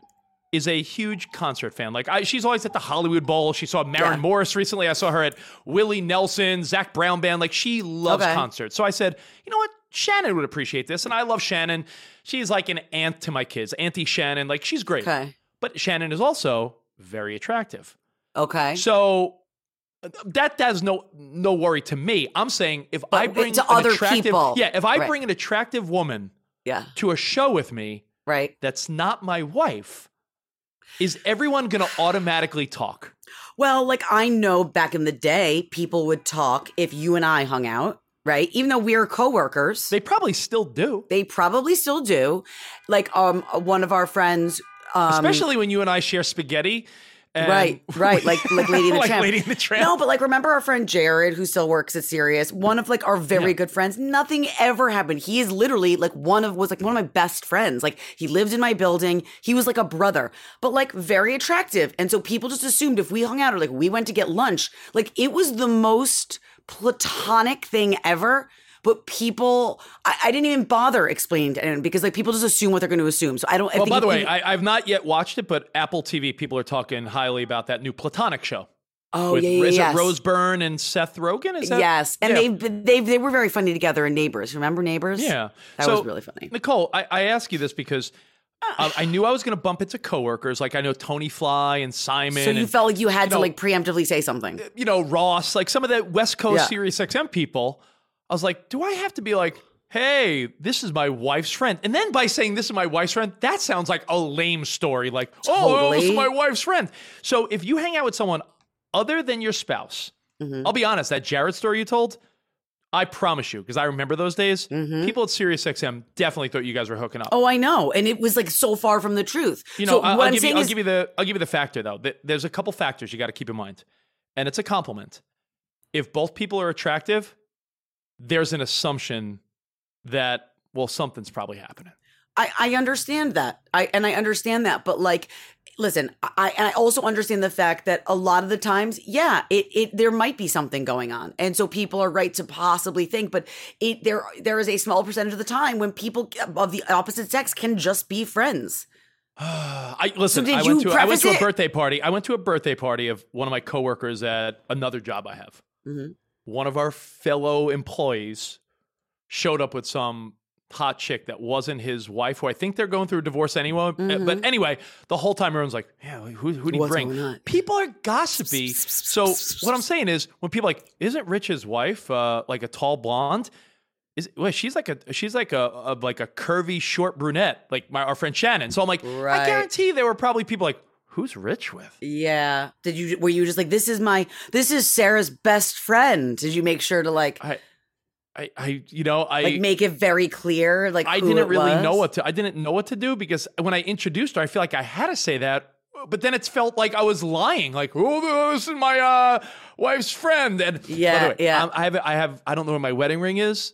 S2: is a huge concert fan. Like I, she's always at the Hollywood Bowl. She saw Maren
S1: Yeah.
S2: Morris recently. I saw her at Willie Nelson, Zac Brown Band. Like she loves
S1: Okay.
S2: concerts. So I said, you know what? Shannon would appreciate this, and I love Shannon. She's like an aunt to my kids, Auntie Shannon. Like she's great.
S1: Okay.
S2: But Shannon is also very attractive.
S1: Okay.
S2: So that that's no no worry to me. I'm saying if I bring
S1: to
S2: an
S1: other
S2: attractive,
S1: people.
S2: yeah, if I
S1: Right.
S2: bring an attractive woman
S1: yeah.
S2: to a show with me,
S1: Right.
S2: that's not my wife, is everyone going to automatically talk?
S1: Well, like I know back in the day, people would talk if you and I hung out, right? Even though we are coworkers,
S2: They probably still do,
S1: they probably still do. Like um, one of our friends, um,
S2: especially when you and I share spaghetti. And-
S1: right, right, like like Lady and the
S2: Like
S1: Tramp.
S2: Lady and the Tramp.
S1: No, but like remember our friend Jared, who still works at Sirius, one of like our very
S2: Yeah.
S1: good friends. Nothing ever happened. He is literally like one of was like one of my best friends. Like he lived in my building. He was like a brother, but like very attractive. And so people just assumed if we hung out or like we went to get lunch, like it was the most platonic thing ever. But people, I, I didn't even bother explaining to anyone because like people just assume what they're going to assume. So I don't. I
S2: Well, by the way, I, I've not yet watched it, but Apple TV people are talking highly about that new Platonic show.
S1: oh
S2: with
S1: yeah, yeah,
S2: is
S1: yes.
S2: it Rose Byrne and Seth Rogen? Is that
S1: yes, and
S2: Yeah.
S1: they've they they were very funny together in Neighbors. Remember Neighbors?
S2: Yeah.
S1: that
S2: So,
S1: was really funny.
S2: Nicole, I, I ask you this because uh, I knew I was going to bump into coworkers. Like I know Tony Fly and Simon.
S1: So you
S2: and,
S1: felt like you had to
S2: know-
S1: like preemptively say something.
S2: you know, Ross, like some of the West Coast
S1: Yeah.
S2: Sirius XM people. I was like, do I have to be like, hey, this is my wife's friend? And then by saying this is my wife's friend, that sounds like a lame story. Like, oh, this is my wife's friend. So if you hang out with someone other than your spouse,
S1: Mm-hmm.
S2: I'll be honest, that Jared story you told, I promise you, because I remember those days, people at Sirius XM definitely thought you guys were hooking up.
S1: Mm-hmm. Oh, I know, and it was like so far from the truth.
S2: You know,
S1: so
S2: I-
S1: what
S2: I'll, give you, I'll
S1: is,
S2: give you the I'll give you the factor though. Th- There's a couple factors you got to keep in mind, and it's a compliment. If both people are attractive, there's an assumption that well something's probably happening.
S1: I, I understand that. I and I understand that, but like, listen, I and I also understand the fact that a lot of the times, yeah, it it there might be something going on, and so people are right to possibly think, but it there there is a small percentage of the time when people of the opposite sex can just be friends.
S2: I listen.
S1: did
S2: I went to I went to a birthday party. I went to a birthday party of one of my coworkers at another job I have.
S1: Mhm.
S2: One of our fellow employees showed up with some hot chick that wasn't his wife, who I think they're going through a divorce anyway. But anyway, the whole time everyone's like, "Yeah, who, who do you bring?" People are gossipy. so what I'm saying is, when people are like, "Isn't Rich's wife uh, like a tall blonde?" Is well, she's like a she's like a, a like a curvy short brunette, like my our friend Shannon. So I'm like, I guarantee there were probably people like, "Who's Rich with?"
S1: Yeah. Did you were you just like this is my this is Sarah's best friend? Did you make sure to like
S2: I, I, I you know, I
S1: like make it very clear like
S2: I didn't really know what to I didn't know what to do because when I introduced her, I feel like I had to say that, but then it felt like I was lying. Like, oh, this is my uh, wife's friend. And by the
S1: Yeah,
S2: way,
S1: yeah.
S2: I'm- I have I have I don't know where my wedding ring is,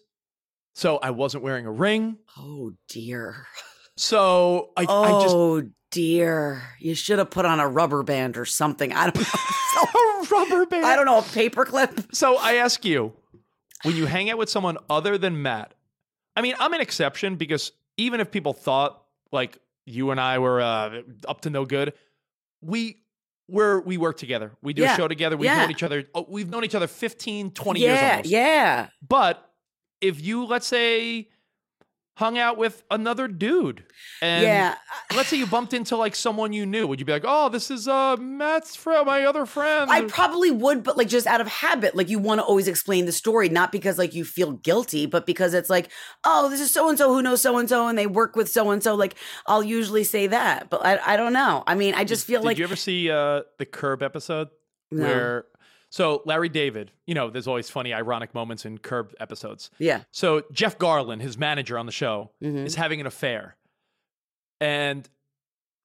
S2: so I wasn't wearing a ring.
S1: Oh dear.
S2: So I, I just
S1: Oh dear. You should have put on a rubber band or something. I don't know.
S2: a rubber band.
S1: I don't know, a paperclip.
S2: So I ask you, when you hang out with someone other than Matt, I mean, I'm an exception because even if people thought like you and I were uh, up to no good, we we're we work together. We do
S1: Yeah.
S2: a show together. We've
S1: Yeah.
S2: known each other. Oh, we've known each other 15, 20 years
S1: Yeah,
S2: almost.
S1: yeah.
S2: But if you let's say hung out with another dude. And
S1: Yeah.
S2: let's say you bumped into like someone you knew. Would you be like, oh, this is uh Matt's friend, my other friend?
S1: I probably would, but like just out of habit, like you want to always explain the story, not because like you feel guilty, but because it's like, oh, this is so and so who knows so and so, and they work with so and so. Like I'll usually say that, but I, I don't know. I mean, I just feel
S2: Did
S1: like Did
S2: you ever see uh the Curb episode
S1: No.
S2: where so Larry David, you know, there's always funny ironic moments in Curb episodes.
S1: yeah,
S2: So Jeff Garlin, his manager on the show,
S1: Mhm.
S2: is having an affair. And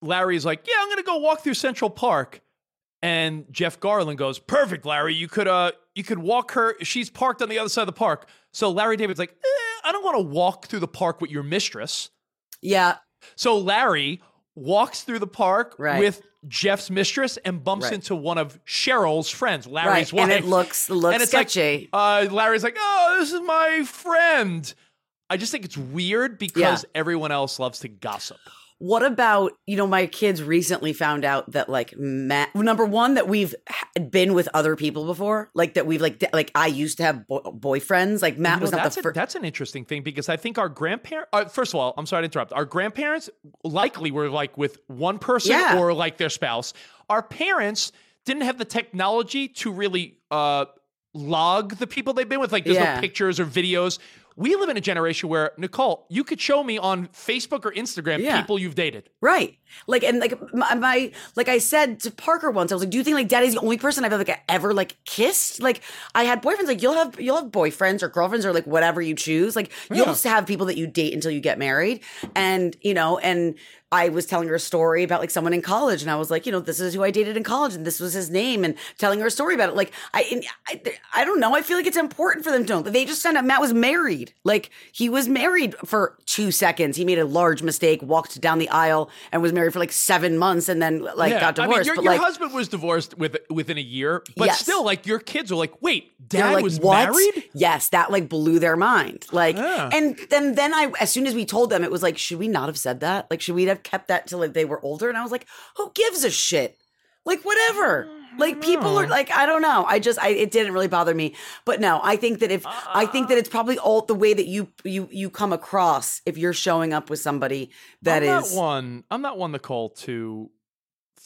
S2: Larry's like, "Yeah, I'm going to go walk through Central Park." And Jeff Garlin goes, "Perfect, Larry. You could uh you could walk her. She's parked on the other side of the park." So Larry David's like, eh, "I don't want to walk through the park with your mistress."
S1: yeah,
S2: So Larry walks through the park
S1: Right.
S2: with Jeff's mistress and bumps
S1: Right.
S2: into one of Cheryl's friends,
S1: right,
S2: Larry's wife.
S1: and it looks looks
S2: And it's
S1: sketchy.
S2: Like, uh, Larry's like, "Oh, this is my friend." I just think it's weird because everyone else loves to gossip.
S1: What about, you know, my kids recently found out that like Matt, number one, that we've been with other people before, like that we've like, d- like I used to have bo- boyfriends. Like Matt
S2: You know,
S1: was not the first.
S2: that's an interesting thing because I think our grandparents, uh, first of all, I'm sorry to interrupt. Our grandparents likely were like with one person
S1: Yeah.
S2: or like their spouse. Our parents didn't have the technology to really uh, log the people they've been with. Like there's
S1: Yeah.
S2: no pictures or videos. We live in a generation where, Nicole, you could show me on Facebook or Instagram
S1: Yeah.
S2: people you've dated.
S1: Right. Like, and like my, my, like I said to Parker once, I was like, do you think like daddy's the only person I've ever, like, ever like kissed? Like I had boyfriends, like you'll have, you'll have boyfriends or girlfriends or like whatever you choose. Like you'll just have people that you date until you get married. And, you know, and I was telling her a story about like someone in college and I was like, you know, this is who I dated in college and this was his name and telling her a story about it. Like I, I, I don't know. I feel like it's important for them to know. They just found out Matt was married. Like he was married for two seconds. He made a large mistake, walked down the aisle and was married for like seven months and then like
S2: Yeah.
S1: got
S2: I mean,
S1: divorced.
S2: your,
S1: but
S2: your
S1: like,
S2: husband was divorced with, within a year, but
S1: Yes.
S2: still, like your kids are like, wait, dad
S1: like,
S2: was
S1: what?
S2: married?
S1: Yes, that like blew their mind. Like,
S2: Yeah.
S1: and then then I, as soon as we told them, it was like, should we not have said that? Like, should we have kept that till like, they were older? And I was like, who gives a shit? Like, whatever. Mm, like, people are like, I don't know. I just, I it didn't really bother me. But no, I think that if I think that uh-uh. it's probably all the way that you you you come across if you're showing up with somebody that
S2: I'm
S1: is
S2: not one. I'm not one, to call to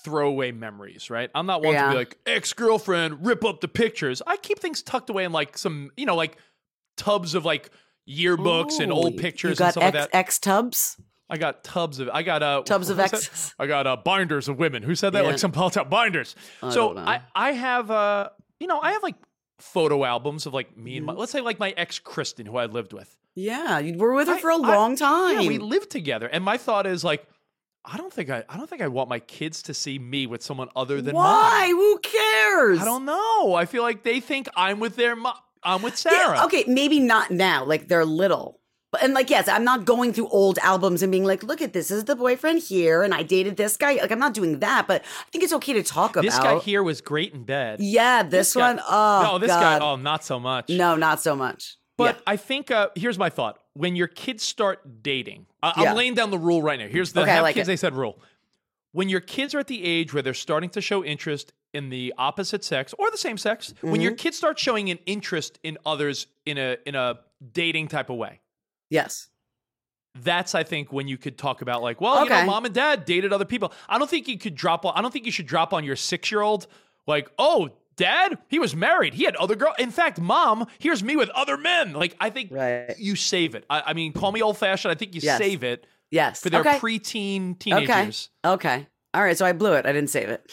S2: throw away memories. Right? I'm not one to be like ex girlfriend, rip up the pictures. I keep things tucked away in like some, you know, like tubs of like yearbooks and
S1: Ooh,
S2: old
S1: you
S2: pictures
S1: got
S2: and stuff
S1: X,
S2: like that.
S1: X tubs.
S2: I got tubs of. I got uh
S1: Tubs of X's.
S2: I got uh binders of women. Who said that?
S1: Yeah.
S2: Like some politics binders.
S1: I
S2: so. I I have uh you know I have like photo albums of like me and my let's say like my ex Kristen who I lived with.
S1: Yeah, you were with her
S2: I-
S1: for a
S2: I-
S1: long time.
S2: Yeah, we lived together, and my thought is like, I don't think I, I don't think I want my kids to see me with someone other than
S1: Why? Who cares?
S2: I don't know. I feel like they think I'm with their mom. I'm with
S1: Yeah,
S2: Sarah.
S1: okay, maybe not now. Like they're little. And like yes, I'm not going through old albums and being like, look at this, this is the boyfriend here, and I dated this guy. Like I'm not doing that, but I think it's okay to talk about.
S2: This guy here was great in bed.
S1: Yeah, this,
S2: guy-
S1: one. Oh,
S2: no, this
S1: God.
S2: guy. Oh, not so much.
S1: No, not so much.
S2: But
S1: Yeah.
S2: I think uh, here's my thought: when your kids start dating, I-
S1: Yeah.
S2: I'm laying down the rule right now. Here's the
S1: Okay,
S2: have
S1: like
S2: kids
S1: it.
S2: they said rule: when your kids are at the age where they're starting to show interest in the opposite sex or the same sex, when
S1: Mm-hmm.
S2: your kids start showing an interest in others in a in a dating type of way,
S1: yes.
S2: that's I think when you could talk about like, well, you know, mom and dad dated other people. I don't think you could drop. on I don't think you should drop on your six year old like, oh, dad, he was married. He had other girl. In fact, mom, here's me with other men. Like, I think
S1: Right.
S2: you save it. I, I mean, call me old fashioned. I think you
S1: Yes.
S2: save it
S1: Yes.
S2: for their
S1: okay.
S2: preteen
S1: okay.
S2: teenagers.
S1: Okay. All right. So I blew it. I didn't save it.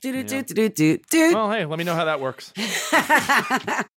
S1: Do do do do do do.
S2: Well, hey, let me know how that works.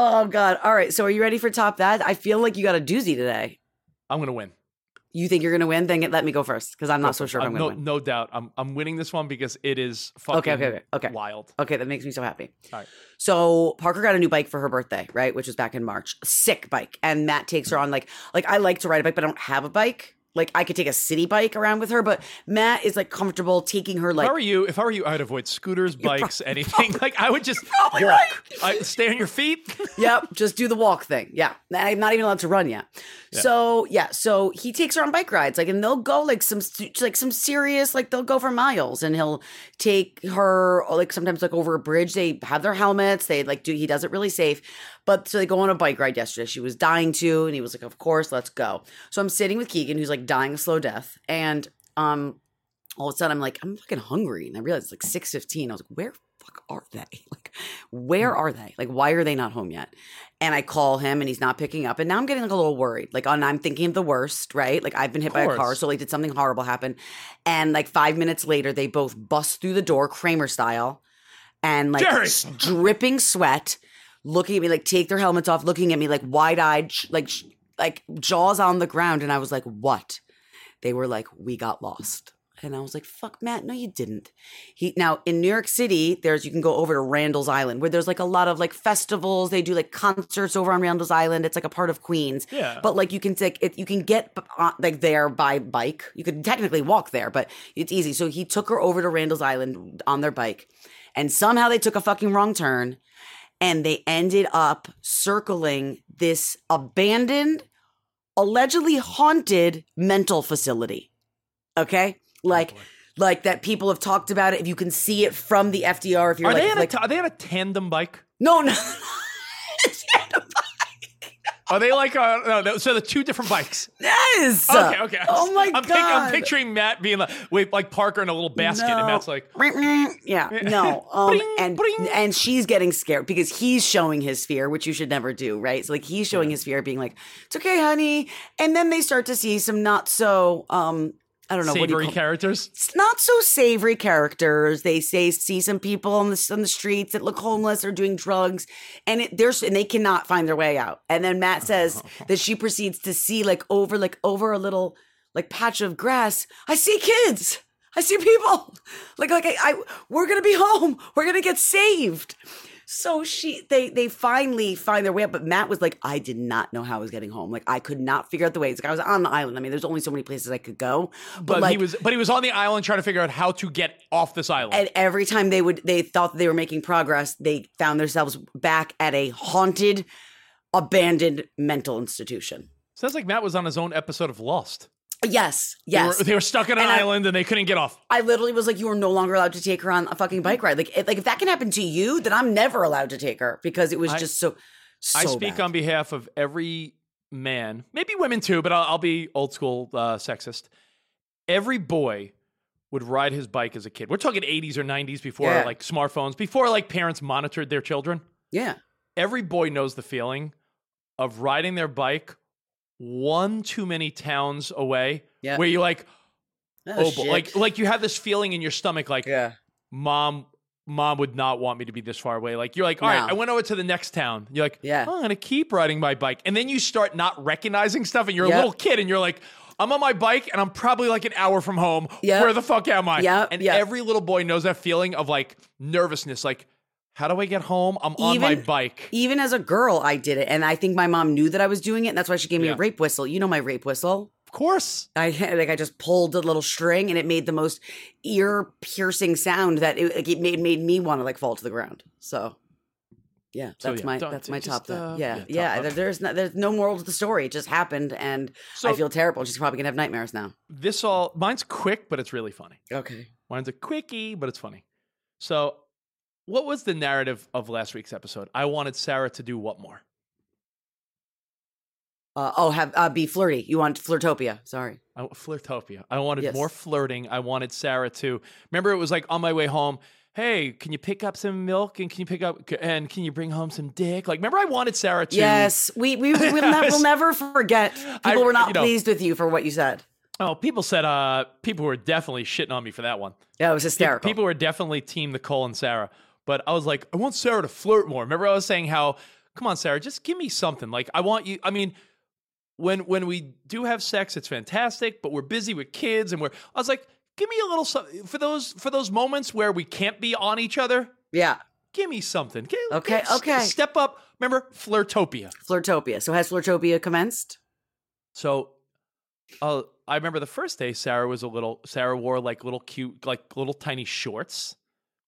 S1: Oh God! All right, so are you ready for top that? I feel like you got a doozy today.
S2: I'm gonna win.
S1: You think you're gonna win? Then let me go first because I'm not so sure if
S2: Uh,
S1: I'm
S2: no,
S1: gonna win.
S2: no doubt. I'm I'm winning this one because it is fucking
S1: Okay, okay, okay, okay.
S2: wild.
S1: Okay, that makes me so happy.
S2: All right.
S1: So Parker got a new bike for her birthday, right? Which was back in March. Sick bike. And Matt takes her on like like I like to ride a bike, but I don't have a bike. Like I could take a city bike around with her, but Matt is like comfortable taking her like
S2: if I were you, if I were you, I'd avoid scooters, bikes, anything. Like I would just walk.
S1: right.
S2: I, stay on your feet.
S1: yep, just do the walk thing. Yeah, I'm not even allowed to run yet. So yeah, so he takes her on bike rides, like, and they'll go like some like some serious, like they'll go for miles, and he'll take her like sometimes like over a bridge. They have their helmets. They like do. He does it really safe. But so they go on a bike ride yesterday. She was dying to, and he was like, "Of course, let's go." So I'm sitting with Keegan, who's like dying a slow death, and um, all of a sudden I'm like, I'm fucking hungry, and I realized it's like six fifteen. I was like, where fuck are they? Like, where are they? Like, why are they not home yet? And I call him, and he's not picking up. And now I'm getting like a little worried. Like, and I'm thinking of the worst, right? Like, I've been hit by a car, so like, did something horrible happen? And like five minutes later, they both bust through the door, Kramer style, and like
S2: Jerry!
S1: dripping sweat, looking at me, like take their helmets off, looking at me like wide eyed, like sh- like jaws on the ground, and I was like, what? They were like, we got lost. And I was like, fuck Matt, no, you didn't. He now in New York City, there's you can go over to Randall's Island where there's like a lot of like festivals. They do like concerts over on Randall's Island. It's like a part of Queens.
S2: Yeah.
S1: But like you can take it, you can get uh, like there by bike. You could technically walk there, but it's easy. So he took her over to Randall's Island on their bike, and somehow they took a fucking wrong turn, and they ended up circling this abandoned, allegedly haunted mental facility. Okay, like. Oh, like that, people have talked about it. If you can see it from the FDR, if you're
S2: Are
S1: like,
S2: they on
S1: like
S2: a t- are they on a tandem bike?
S1: no, no, It's not a bike.
S2: Are they like uh, no, no, so the two different bikes?
S1: yes.
S2: Okay, okay.
S1: Oh my
S2: I'm
S1: god.
S2: pic- I'm picturing Matt being like, wait, like Parker in a little basket, and Matt's like,
S1: yeah, no, um,
S2: Bring,
S1: and
S2: bring.
S1: and she's getting scared because he's showing his fear, which you should never do, right? So like he's showing his fear, being like, "It's okay, honey," and then they start to see some not so, um, I don't know, what
S2: savory
S1: call
S2: characters.
S1: it's not so savory characters. They say see some people on the on the streets that look homeless or doing drugs, and it, there's and they cannot find their way out. And then Matt says that she proceeds to see like over like over a little like patch of grass. I see kids. I see people. Like like I, I we're gonna be home. We're gonna get saved. So she they they finally find their way up, but Matt was like, I did not know how I was getting home. Like I could not figure out the way. It's like I was on the island. I mean, there's only so many places I could go. But,
S2: But
S1: like
S2: he was, but he was on the island trying to figure out how to get off this island.
S1: and every time they would they thought they were making progress, they found themselves back at a haunted, abandoned mental institution.
S2: Sounds like Matt was on his own episode of Lost.
S1: Yes,
S2: They
S1: yes.
S2: were, they were stuck on an
S1: And I-
S2: island and they couldn't get off.
S1: I literally was like, you are no longer allowed to take her on a fucking bike ride. Like, if, like if that can happen to you, then I'm never allowed to take her because it was
S2: I-
S1: just so. so
S2: I speak
S1: bad.
S2: on behalf of every man, maybe women too, but I'll, I'll be old school uh, sexist. Every boy would ride his bike as a kid. We're talking 80s or 90s before
S1: Yeah.
S2: like smartphones, before like parents monitored their children.
S1: Yeah,
S2: Every boy knows the feeling of riding their bike one too many towns away,
S1: Yeah.
S2: where you're like, oh,
S1: shit.
S2: boy. like like you have this feeling in your stomach, like
S1: yeah,
S2: mom mom would not want me to be this far away like you're like all right
S1: No.
S2: i went over to the next town you're like
S1: Yeah.
S2: oh, i'm gonna keep riding my bike and then you start not recognizing stuff and you're
S1: Yep.
S2: a little kid and you're like i'm on my bike and i'm probably like an hour from home
S1: Yep.
S2: where the fuck am i
S1: Yep,
S2: and
S1: yep.
S2: every little boy knows that feeling of like nervousness like how do i get home i'm on my bike
S1: even as a girl, I did it, and I think my mom knew that I was doing it, and that's why she gave me
S2: Yeah.
S1: a rape whistle. You know my rape whistle.
S2: of course
S1: I like I just pulled a little string and it made the most ear piercing sound that it, like, it made made me want to like fall to the ground. So yeah,
S2: So,
S1: that's
S2: yeah,
S1: my that's my
S2: just,
S1: top.
S2: uh,
S1: yeah,
S2: yeah,
S1: yeah. there- there's no, there's no moral to the story. It just happened, and
S2: So-
S1: I feel terrible. She's probably gonna have nightmares now.
S2: this all mine's quick but it's really funny
S1: Okay.
S2: mine's a quickie but it's funny so what was the narrative of last week's episode i wanted sarah to do what more
S1: Uh, oh, have uh, be flirty. You want flirtopia? Sorry.
S2: I, flirtopia. I wanted
S1: Yes.
S2: more flirting. I wanted Sarah to remember. It was like on my way home. hey, can you pick up some milk and can you pick up and can you bring home some dick? Like, remember I wanted Sarah to.
S1: Yes, we we will never, we'll never forget. People
S2: I-
S1: were not
S2: you know-
S1: pleased with you for what you said.
S2: Oh, people said. Uh, people were definitely shitting on me for that one.
S1: Yeah, it was hysterical.
S2: People were definitely team Nicole and Sarah, but I was like, I want Sarah to flirt more. Remember, I was saying how, come on, Sarah, just give me something. Like, I want you. I mean, when when we do have sex, it's fantastic, but we're busy with kids, and we're. I was like, give me a little something for those for those moments where we can't be on each other.
S1: yeah,
S2: Give me something. Give-
S1: Okay,
S2: give-
S1: okay.
S2: Step up. Remember, flirtopia.
S1: Flirtopia. So has Flirtopia commenced?
S2: So, uh, I remember the first day Sarah was a little. Sarah wore like little cute, like little tiny shorts.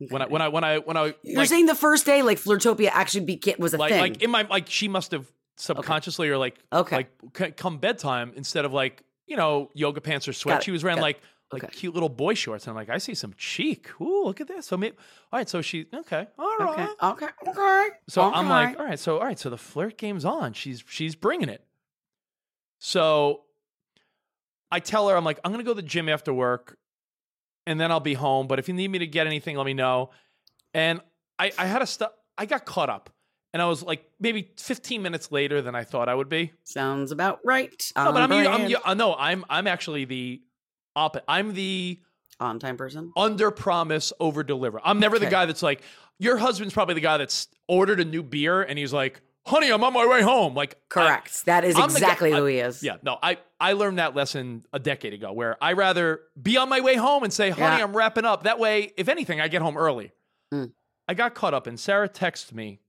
S2: When I when I when I when I
S1: You're
S2: like,
S1: saying the first day, like Flirtopia actually beca- was a
S2: like
S1: thing.
S2: like in my like she must have subconsciously or like
S1: Okay.
S2: like c- come bedtime instead of like you know yoga pants or sweat. She was wearing
S1: got
S2: like like
S1: Okay.
S2: cute little boy shorts. And I'm like I see some cheek. Ooh look at this. So maybe all right so she okay all right.
S1: okay, okay, okay.
S2: so I'm like all right so all right so the flirt game's on. She's she's bringing it. So I tell her I'm like I'm gonna go to the gym after work and then I'll be home but if you need me to get anything let me know and I I had a stop I got caught up and I was like maybe 15 minutes later than I thought I would be.
S1: sounds about right.
S2: No, but I'm, I'm, uh, no, I'm I'm actually the opposite. I'm the
S1: on time person.
S2: under promise, over deliver. I'm never the guy that's like, your husband's probably the guy that's ordered a new beer and he's like, honey, I'm on my way home. Like, I-
S1: Correct. that is
S2: I'm the
S1: exactly
S2: I-
S1: who he is.
S2: yeah, no, I I learned that lesson a decade ago where I rather be on my way home and say, honey,
S1: Yeah.
S2: I'm wrapping up. That way, if anything, I get home early.
S1: Mm.
S2: I got caught up and Sarah texts me.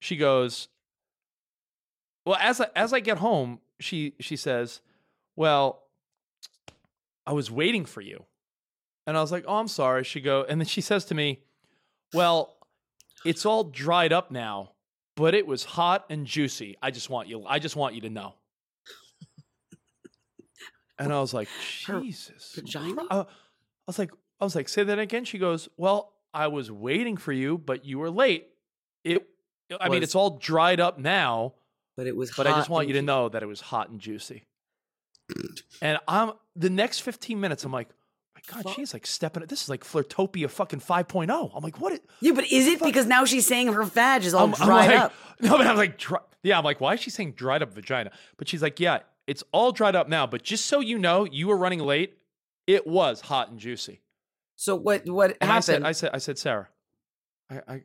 S2: She goes, Well, as I, as I get home, she she says, Well, I was waiting for you. And I was like, Oh, I'm sorry. She go, and then she says to me, Well, it's all dried up now, but it was hot and juicy. I just want you I just want you to know. And I was like,
S1: Her
S2: Jesus.
S1: vagina?
S2: Uh, I was like, I was like, say that again. She goes, Well, I was waiting for you, but you were late. It I mean, it's all dried up now,
S1: But it was.
S2: but I just want you to know that it was hot and juicy. and I'm the next 15 minutes, I'm like, God,
S1: Fuck.
S2: she's like stepping. This is like Flirtopia fucking 5.0. I'm like, what?
S1: Yeah, but is it because now she's saying her vag is all
S2: I'm, I'm
S1: dried
S2: like,
S1: up?
S2: No, but I'm like, dry, yeah, I'm like, why is she saying dried up vagina? But she's like, yeah, it's all dried up now. But just so you know, you were running late. It was hot and juicy.
S1: So what? What
S2: And I said,
S1: happened?
S2: I said, I said, Sarah, I, I,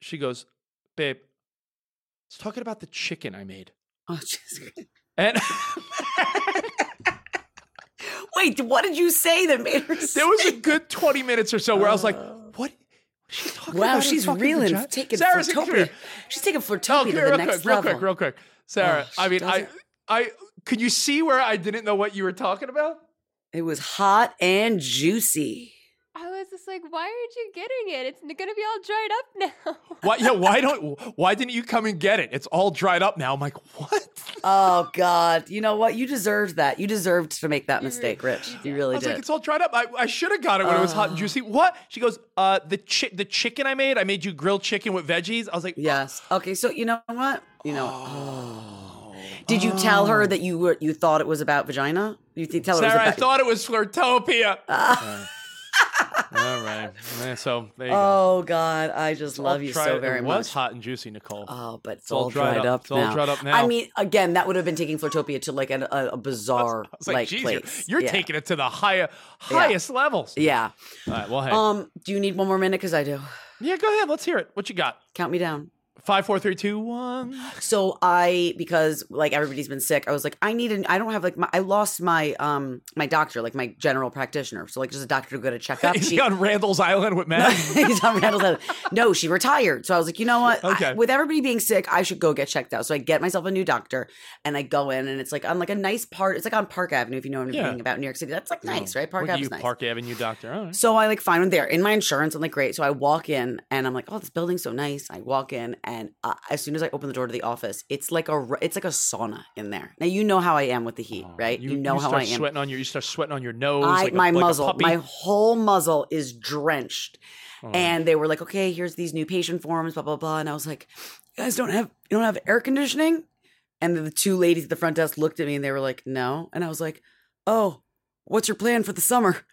S2: she goes, babe, it's talking about the chicken I made.
S1: oh, jeez.
S2: And
S1: Wait, what did you say that made her?
S2: there was a good 20 minutes or so where I was like, oh. what? Is she talking
S1: Wow, she's reeling,
S2: vagina?
S1: taking
S2: Sarah's
S1: Flirtopia. She's taking
S2: Oh,
S1: Flirtopia
S2: come
S1: to the
S2: real
S1: next
S2: quick, real quick, real quick. Sarah,
S1: Oh,
S2: I mean, I, I, could you see where I didn't know what you were talking about?
S1: It was hot and juicy.
S7: I was just like, why aren't you getting it? It's gonna be all dried up now.
S2: Why? Yeah. Why don't? Why didn't you come and get it? It's all dried up now. I'm like, what?
S1: Oh God! You know what? You deserved that. You deserved to make that mistake, Rich.
S7: you
S1: You
S7: did.
S2: I
S1: really
S2: was
S1: did.
S2: like, it's all dried up. I, I should have got it when it was hot and
S1: Oh.
S2: juicy. What? She goes, uh, the chi- the chicken I made. I made you grilled chicken with veggies. I was like,
S1: yes. Okay. So you know what? You know.
S2: Oh.
S1: Did you tell her that you were you thought it was about vagina? You think tell her
S2: Sarah,
S1: it
S2: I
S1: was about?
S2: thought it was Flirtopia. All right. So there you go.
S1: oh God! I just
S2: All
S1: love you
S2: dried-
S1: so very
S2: it
S1: much.
S2: was hot and juicy, Nicole.
S1: Oh, but it's,
S2: all
S1: all,
S2: dried up. It's all
S1: now.
S2: dried up now.
S1: I mean, again, that would have been taking Flirtopia to like an, a, a bizarre
S2: like,
S1: like,
S2: geez, you're,
S1: place.
S2: you're
S1: yeah.
S2: taking it to the higher, highest levels.
S1: Yeah.
S2: All right. Well, hey.
S1: Um. Do you need one more minute? Because I do.
S2: yeah, go ahead. Let's hear it. What you got?
S1: Count me down.
S2: Five, four, three, two, one.
S1: So I, because like everybody's been sick, I was like, I need an. I don't have like my. I lost my um my doctor, like my general practitioner. So like just a doctor to go to check up.
S2: Is
S1: She-
S2: he on Randall's Island with Matt?
S1: He's on Randall's Island. No, she retired. So I was like, you know what? I-
S2: Okay.
S1: with everybody being sick, I should go get checked out. So I get myself a new doctor and I go in and it's like on like a nice part. It's like on Park Avenue, if you know anything
S2: Yeah.
S1: about New York City. That's like nice, right? Park
S2: you,
S1: nice.
S2: Park Avenue doctor. Right.
S1: So I like find one there in my insurance. I'm like, great. So I walk in and I'm like, oh, this building's so nice. I walk in and uh, as soon as I open the door to the office, it's like a it's like a sauna in there. Now you know how I am with the heat, right? You, know how
S2: start
S1: I am.
S2: Sweating on your, you start sweating on your nose.
S1: I,
S2: like
S1: my
S2: like a
S1: muzzle,
S2: puppy.
S1: my whole muzzle is drenched.
S2: Oh.
S1: And they were like, okay, here's these new patient forms, blah blah blah. And I was like, you guys don't have you don't have air conditioning? And then the two ladies at the front desk looked at me and they were like, no. And I was like, oh, what's your plan for the summer?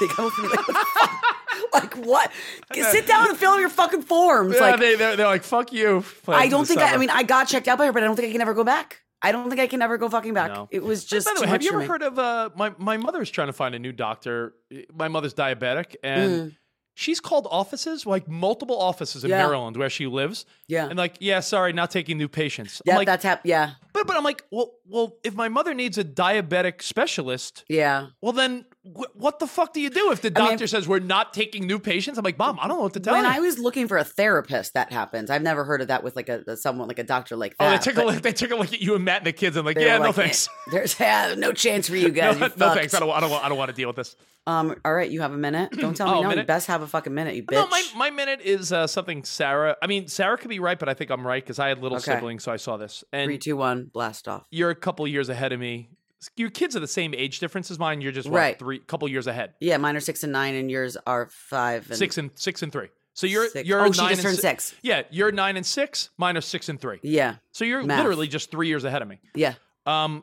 S1: They go for me like, what the fuck? like what? Sit down and fill out your fucking forms.
S2: Yeah,
S1: like
S2: they, they're, they're like, fuck you.
S1: I don't think I, I mean I got checked out by her, but I don't think I can ever go back. I don't think I can ever go fucking back.
S2: No.
S1: It was just
S2: By the way, have you ever
S1: me.
S2: heard of uh, my my mother's trying to find a new doctor? My mother's diabetic, and
S1: Mm.
S2: she's called offices, like multiple offices in
S1: Yeah.
S2: Maryland where she lives.
S1: Yeah.
S2: and like, yeah, sorry, not taking new patients.
S1: yeah,
S2: like,
S1: that's hap- yeah,
S2: but but I'm like, well, well, if my mother needs a diabetic specialist,
S1: yeah.
S2: well then. Wh- What the fuck do you do if the
S1: I mean-
S2: doctor says we're not taking new patients? I'm like, Mom, I don't know what to tell
S1: When
S2: you.
S1: I was looking for a therapist, that happens. I've never heard of that with like a, someone like a doctor like
S2: oh,
S1: that.
S2: they took a look. They took a look at you and Matt and the kids, and like, yeah, no
S1: like,
S2: thanks.
S1: "Eh, There's yeah, no chance for you guys.
S2: no
S1: you fucked."
S2: thanks. I don't, I don't, I don't want to deal with this.
S1: Um. All right, you have a minute. Don't tell
S2: Oh,
S1: me
S2: a
S1: no. You best have a fucking minute. You bitch.
S2: No, my, my minute is uh, something Sarah. I mean, Sarah could be right, but I think I'm right because I had little
S1: Okay.
S2: siblings, so I saw this. And
S1: Three, two, one, blast off.
S2: you're a couple years ahead of me. Your kids are the same age difference as mine. You're just what,
S1: Right.
S2: three couple years ahead.
S1: Yeah, mine are six and nine, and yours are five and
S2: Six and six and three. So you're
S1: Six.
S2: you're
S1: Oh, she just turned
S2: si-
S1: six.
S2: Yeah, you're nine and six. Mine are six and three.
S1: Yeah,
S2: So you're
S1: Math.
S2: literally just three years ahead of me.
S1: yeah,
S2: Um,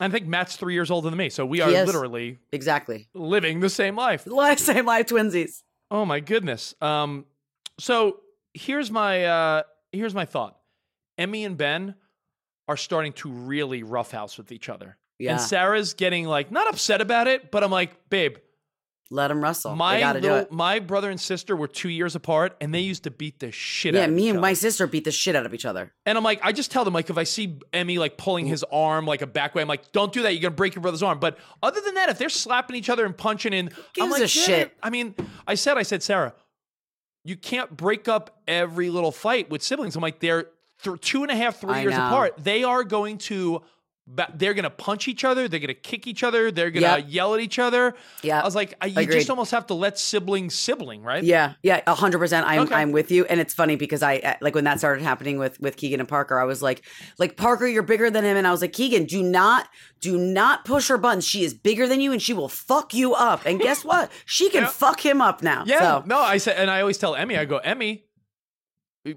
S2: I think Matt's three years older than me. So we are literally
S1: exactly.
S2: living the same life.
S1: Live same live twinsies.
S2: Oh my goodness. Um, so here's my uh, here's my thought. Emmy and Ben are starting to really roughhouse with each other.
S1: Yeah,
S2: And Sarah's getting like not upset about it, but I'm like, babe,
S1: let them wrestle.
S2: my
S1: gotta do
S2: little,
S1: it.
S2: my brother and sister were two years apart, and they used to beat the shit out
S1: Yeah,
S2: of
S1: me
S2: each
S1: and
S2: other.
S1: my sister beat the shit out of each other.
S2: And I'm like, I just tell them like if I see Emmy like pulling his arm like a back way, I'm like, don't do that. You're gonna break your brother's arm. But other than that, if they're slapping each other and punching in, I'm
S1: Gives
S2: like,
S1: shit.
S2: I mean, I said, I said, Sarah, you can't break up every little fight with siblings. I'm like, they're th- two and a half, three
S1: I
S2: years
S1: know.
S2: apart. They are going to. Ba- They're gonna punch each other. They're gonna kick each other. They're gonna
S1: Yep.
S2: yell at each other.
S1: Yeah.
S2: I was like, I- you
S1: Agreed.
S2: just almost have to let sibling sibling, right?
S1: Yeah, yeah, a hundred percent. I'm
S2: Okay.
S1: I'm with you, and it's funny because I uh, like when that started happening with with Keegan and Parker. I was like, like Parker, you're bigger than him, and I was like, Keegan, do not do not push her buttons. She is bigger than you, and she will fuck you up. And guess what? She can
S2: Yeah.
S1: fuck him up now.
S2: Yeah,
S1: So,
S2: no, I said, and I always tell Emmy, I go, Emmy,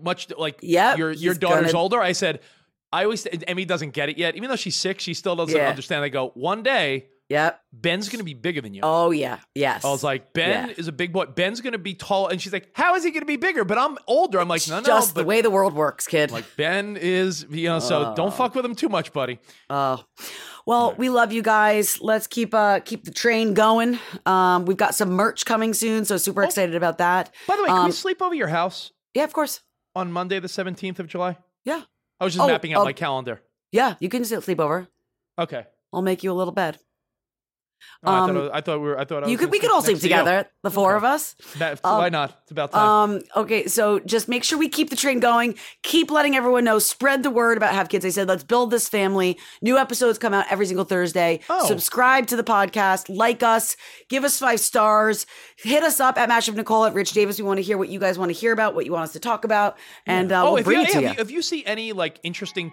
S2: much like
S1: Yep,
S2: your your daughter's
S1: gonna-
S2: older. I said, I always Emmy doesn't get it yet, even though she's six, she still doesn't
S1: Yeah.
S2: understand. I go, one day
S1: yep.
S2: Ben's gonna be bigger than you.
S1: Oh yeah, yes.
S2: I was like, Ben
S1: Yeah.
S2: is a big boy. Ben's gonna be tall, and she's like, how is he gonna be bigger? But I'm older. I'm like, no, no,
S1: just the way the world works, kid.
S2: like Ben is, you know, so don't fuck with him too much, buddy.
S1: Oh, well, we love you guys. Let's keep uh keep the train going. Um, we've got some merch coming soon, so super excited about that.
S2: By the way, can
S1: Um,
S2: we sleep over your house
S1: Yeah, of course.
S2: on Monday, the 17th of July?
S1: Yeah,
S2: I was just
S1: Oh,
S2: mapping out my um, calendar.
S1: yeah. You can still sleep over.
S2: Okay.
S1: I'll make you a little bed.
S2: Oh, I, thought
S1: Um,
S2: I, was- I thought we were. I thought I
S1: You
S2: was
S1: could. We could all sleep
S2: next to you.
S1: together, the four of us.
S2: That,
S1: Um,
S2: why not? It's about time.
S1: Um. Okay. So just make sure we keep the train going. Keep letting everyone know. Spread the word about Have Kids. I said, let's build this family. New episodes come out every single Thursday.
S2: Oh.
S1: Subscribe to the podcast. Like us. Give us five stars. Hit us up at Mashup Nicole at Rich Davis. We want to hear what you guys want to hear about, what you want us to talk about, and uh,
S2: oh,
S1: we'll
S2: if
S1: bring
S2: you,
S1: it to
S2: yeah,
S1: you.
S2: If you see any like interesting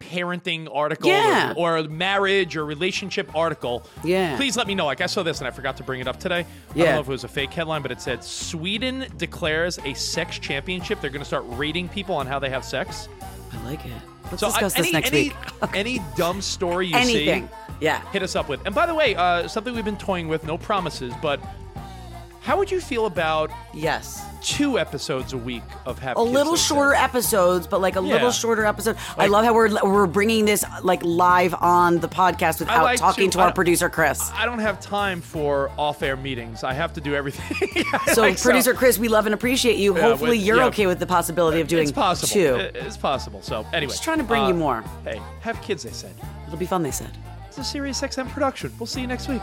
S2: parenting article
S1: Yeah.
S2: or, or marriage or relationship article,
S1: Yeah.
S2: please let me know. Like I saw this and I forgot to bring it up today.
S1: Yeah.
S2: I don't know if it was a fake headline, but it said Sweden declares a sex championship. They're going to start rating people on how they have sex.
S1: I like it. Let's
S2: So I-
S1: discuss this
S2: any,
S1: next
S2: any,
S1: week.
S2: any dumb story you
S1: Anything.
S2: see,
S1: Yeah.
S2: hit us up with. And by the way, uh, something we've been toying with, no promises, but how would you feel about
S1: Yes.
S2: two episodes a week of having
S1: a little
S2: Like
S1: shorter episodes, but like a
S2: Yeah.
S1: little shorter episode. I love how we're we're bringing this like live on the podcast without
S2: like
S1: talking
S2: to-
S1: to, our producer Chris.
S2: I don't have time for off-air meetings. I have to do everything.
S1: So,
S2: Like,
S1: producer Chris, we love and appreciate you.
S2: Yeah,
S1: Hopefully,
S2: with-
S1: you're
S2: yeah.
S1: okay with the possibility of doing
S2: it's possible.
S1: two.
S2: It- It's possible. So anyway,
S1: Just trying to bring
S2: uh,
S1: you more.
S2: Hey, have kids. They said
S1: It'll be fun. They said.
S2: it's a Sirius XM production. We'll see you next week.